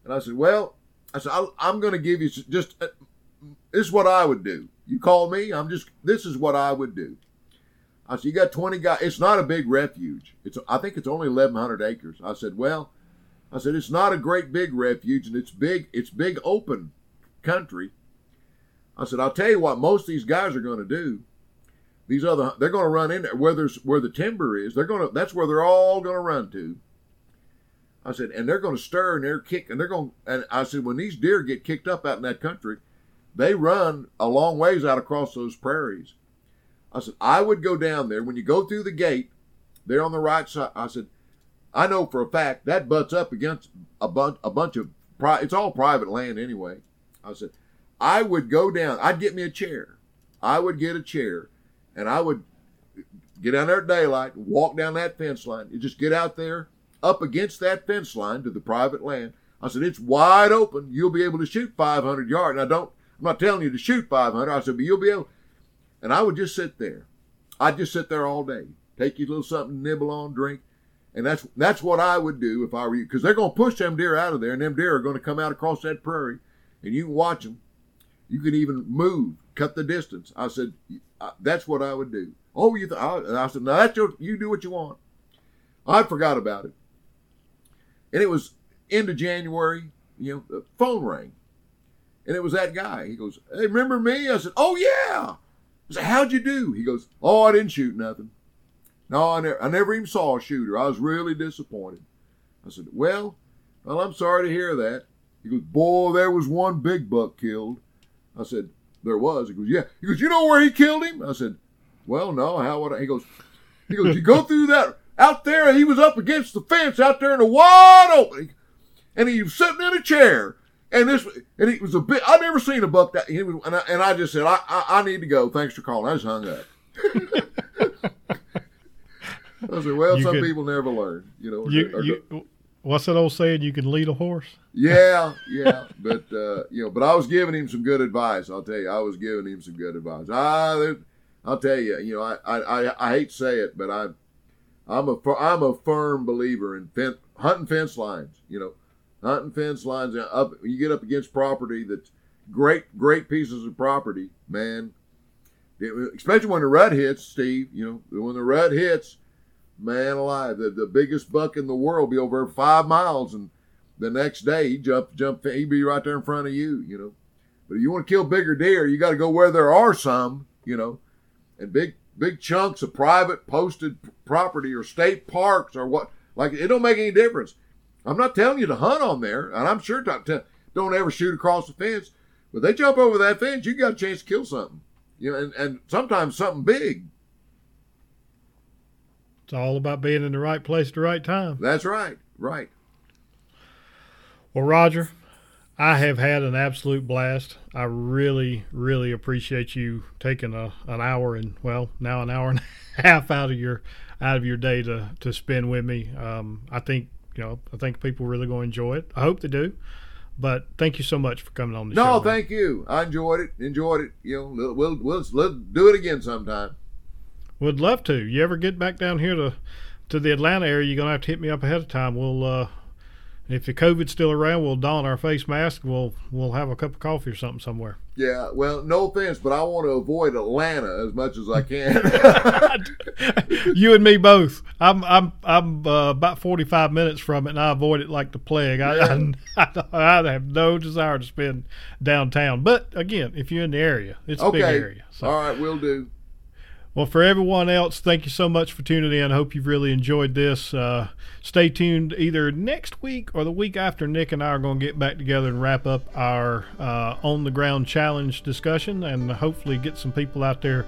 And I said, well, I said, I'm going to give you just, uh, this is what I would do. You call me, I'm just, this is what I would do. I said, you got 20 guys. It's not a big refuge. It's, I think it's only 1,100 acres. I said, well, I said, it's not a great big refuge and it's big, it's big open country. I said, I'll tell you what most of these guys are going to do. These other, they're going to run in there where there's where the timber is. They're going to, that's where they're all going to run to. I said, and they're going to stir and they're kick and they're going. And I said, when these deer get kicked up out in that country, they run a long ways out across those prairies. I said, I would go down there when you go through the gate. There on the right side. I said, I know for a fact that butts up against a bunch a bunch of pri- it's all private land anyway. I said, I would go down. I'd get me a chair. I would get a chair, and I would get down there at daylight, walk down that fence line. You just get out there up against that fence line to the private land. I said, it's wide open. You'll be able to shoot 500 yards. And I don't, I'm not telling you to shoot 500. I said, but you'll be able. And I would just sit there. I'd just sit there all day, take you a little something nibble on, drink. And that's that's what I would do if I were you, because they're going to push them deer out of there, and them deer are going to come out across that prairie, and you can watch them. You can even move, cut the distance. I said, that's what I would do. Oh, you? Th- I, I said, no, that's your. You do what you want. I forgot about it, and it was end of January. You know, the phone rang, and it was that guy. He goes, "Hey, remember me?" I said, "Oh yeah." I said, "How'd you do?" He goes, "Oh, I didn't shoot nothing. No, I never, I never even saw a shooter. I was really disappointed." I said, "Well, well, I'm sorry to hear that." He goes, "Boy, there was one big buck killed." I said, "There was." He goes, "Yeah." He goes, "You know where he killed him?" I said, "Well, no. How would I?" He goes, "He goes, you go through that out there. He was up against the fence out there in the wide opening, and he was sitting in a chair." And this, and he was a bit. I never seen a buck that. He was, and I, and I just said, I, I, I need to go. Thanks for calling. I just hung up. I said, well, You some could- people never learn, you know. or- You, or- you, what's that old saying? You can lead a horse. yeah, yeah, but uh, you know, but I was giving him some good advice. I'll tell you, I was giving him some good advice. Ah, I'll tell you, you know, I, I, I, I hate to say it, but I, I'm a, I'm a firm believer in fen- hunting fence lines. You know, hunting fence lines. Up, you get up against property that's great, great pieces of property, man. It- especially when the rut hits, Steve. You know, when the rut hits, man alive, the, the biggest buck in the world be over five miles and the next day he jump jump he'd be right there in front of you you know. But if you want to kill bigger deer you got to go where there are some you know. And big big chunks of private posted property or state parks or what like it don't make any difference. I'm not telling you to hunt on there and i'm sure to, don't ever shoot across the fence but they jump over that fence you got a chance to kill something you know and, and sometimes something big It's all about being in the right place at the right time. that's right right Well, Roger, I have had an absolute blast. I really, really appreciate you taking a, an hour and well, now an hour and a half out of your out of your day to to spend with me. Um, I think you know, I think people really going to enjoy it. I hope they do. But thank you so much for coming on the show. No, man. thank you. I enjoyed it. Enjoyed it. You know, we'll we'll, we'll do it again sometime. Would love to. You ever get back down here to to the Atlanta area? You're gonna have to hit me up ahead of time. We'll uh, if the COVID's still around, we'll don our face mask. We'll we'll have a cup of coffee or something somewhere. Yeah. Well, no offense, but I want to avoid Atlanta as much as I can. you and me both. I'm I'm I'm uh, about 45 minutes from it, and I avoid it like the plague. I, I, I have no desire to spend downtown. But again, if you're in the area, it's a big area. So. All right, we'll do. Well, for everyone else, thank you so much for tuning in. I hope you've really enjoyed this. Uh, stay tuned either next week or the week after. Nick and I are going to get back together and wrap up our uh, on the ground challenge discussion and hopefully get some people out there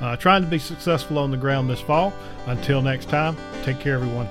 uh, trying to be successful on the ground this fall. Until next time, take care, everyone.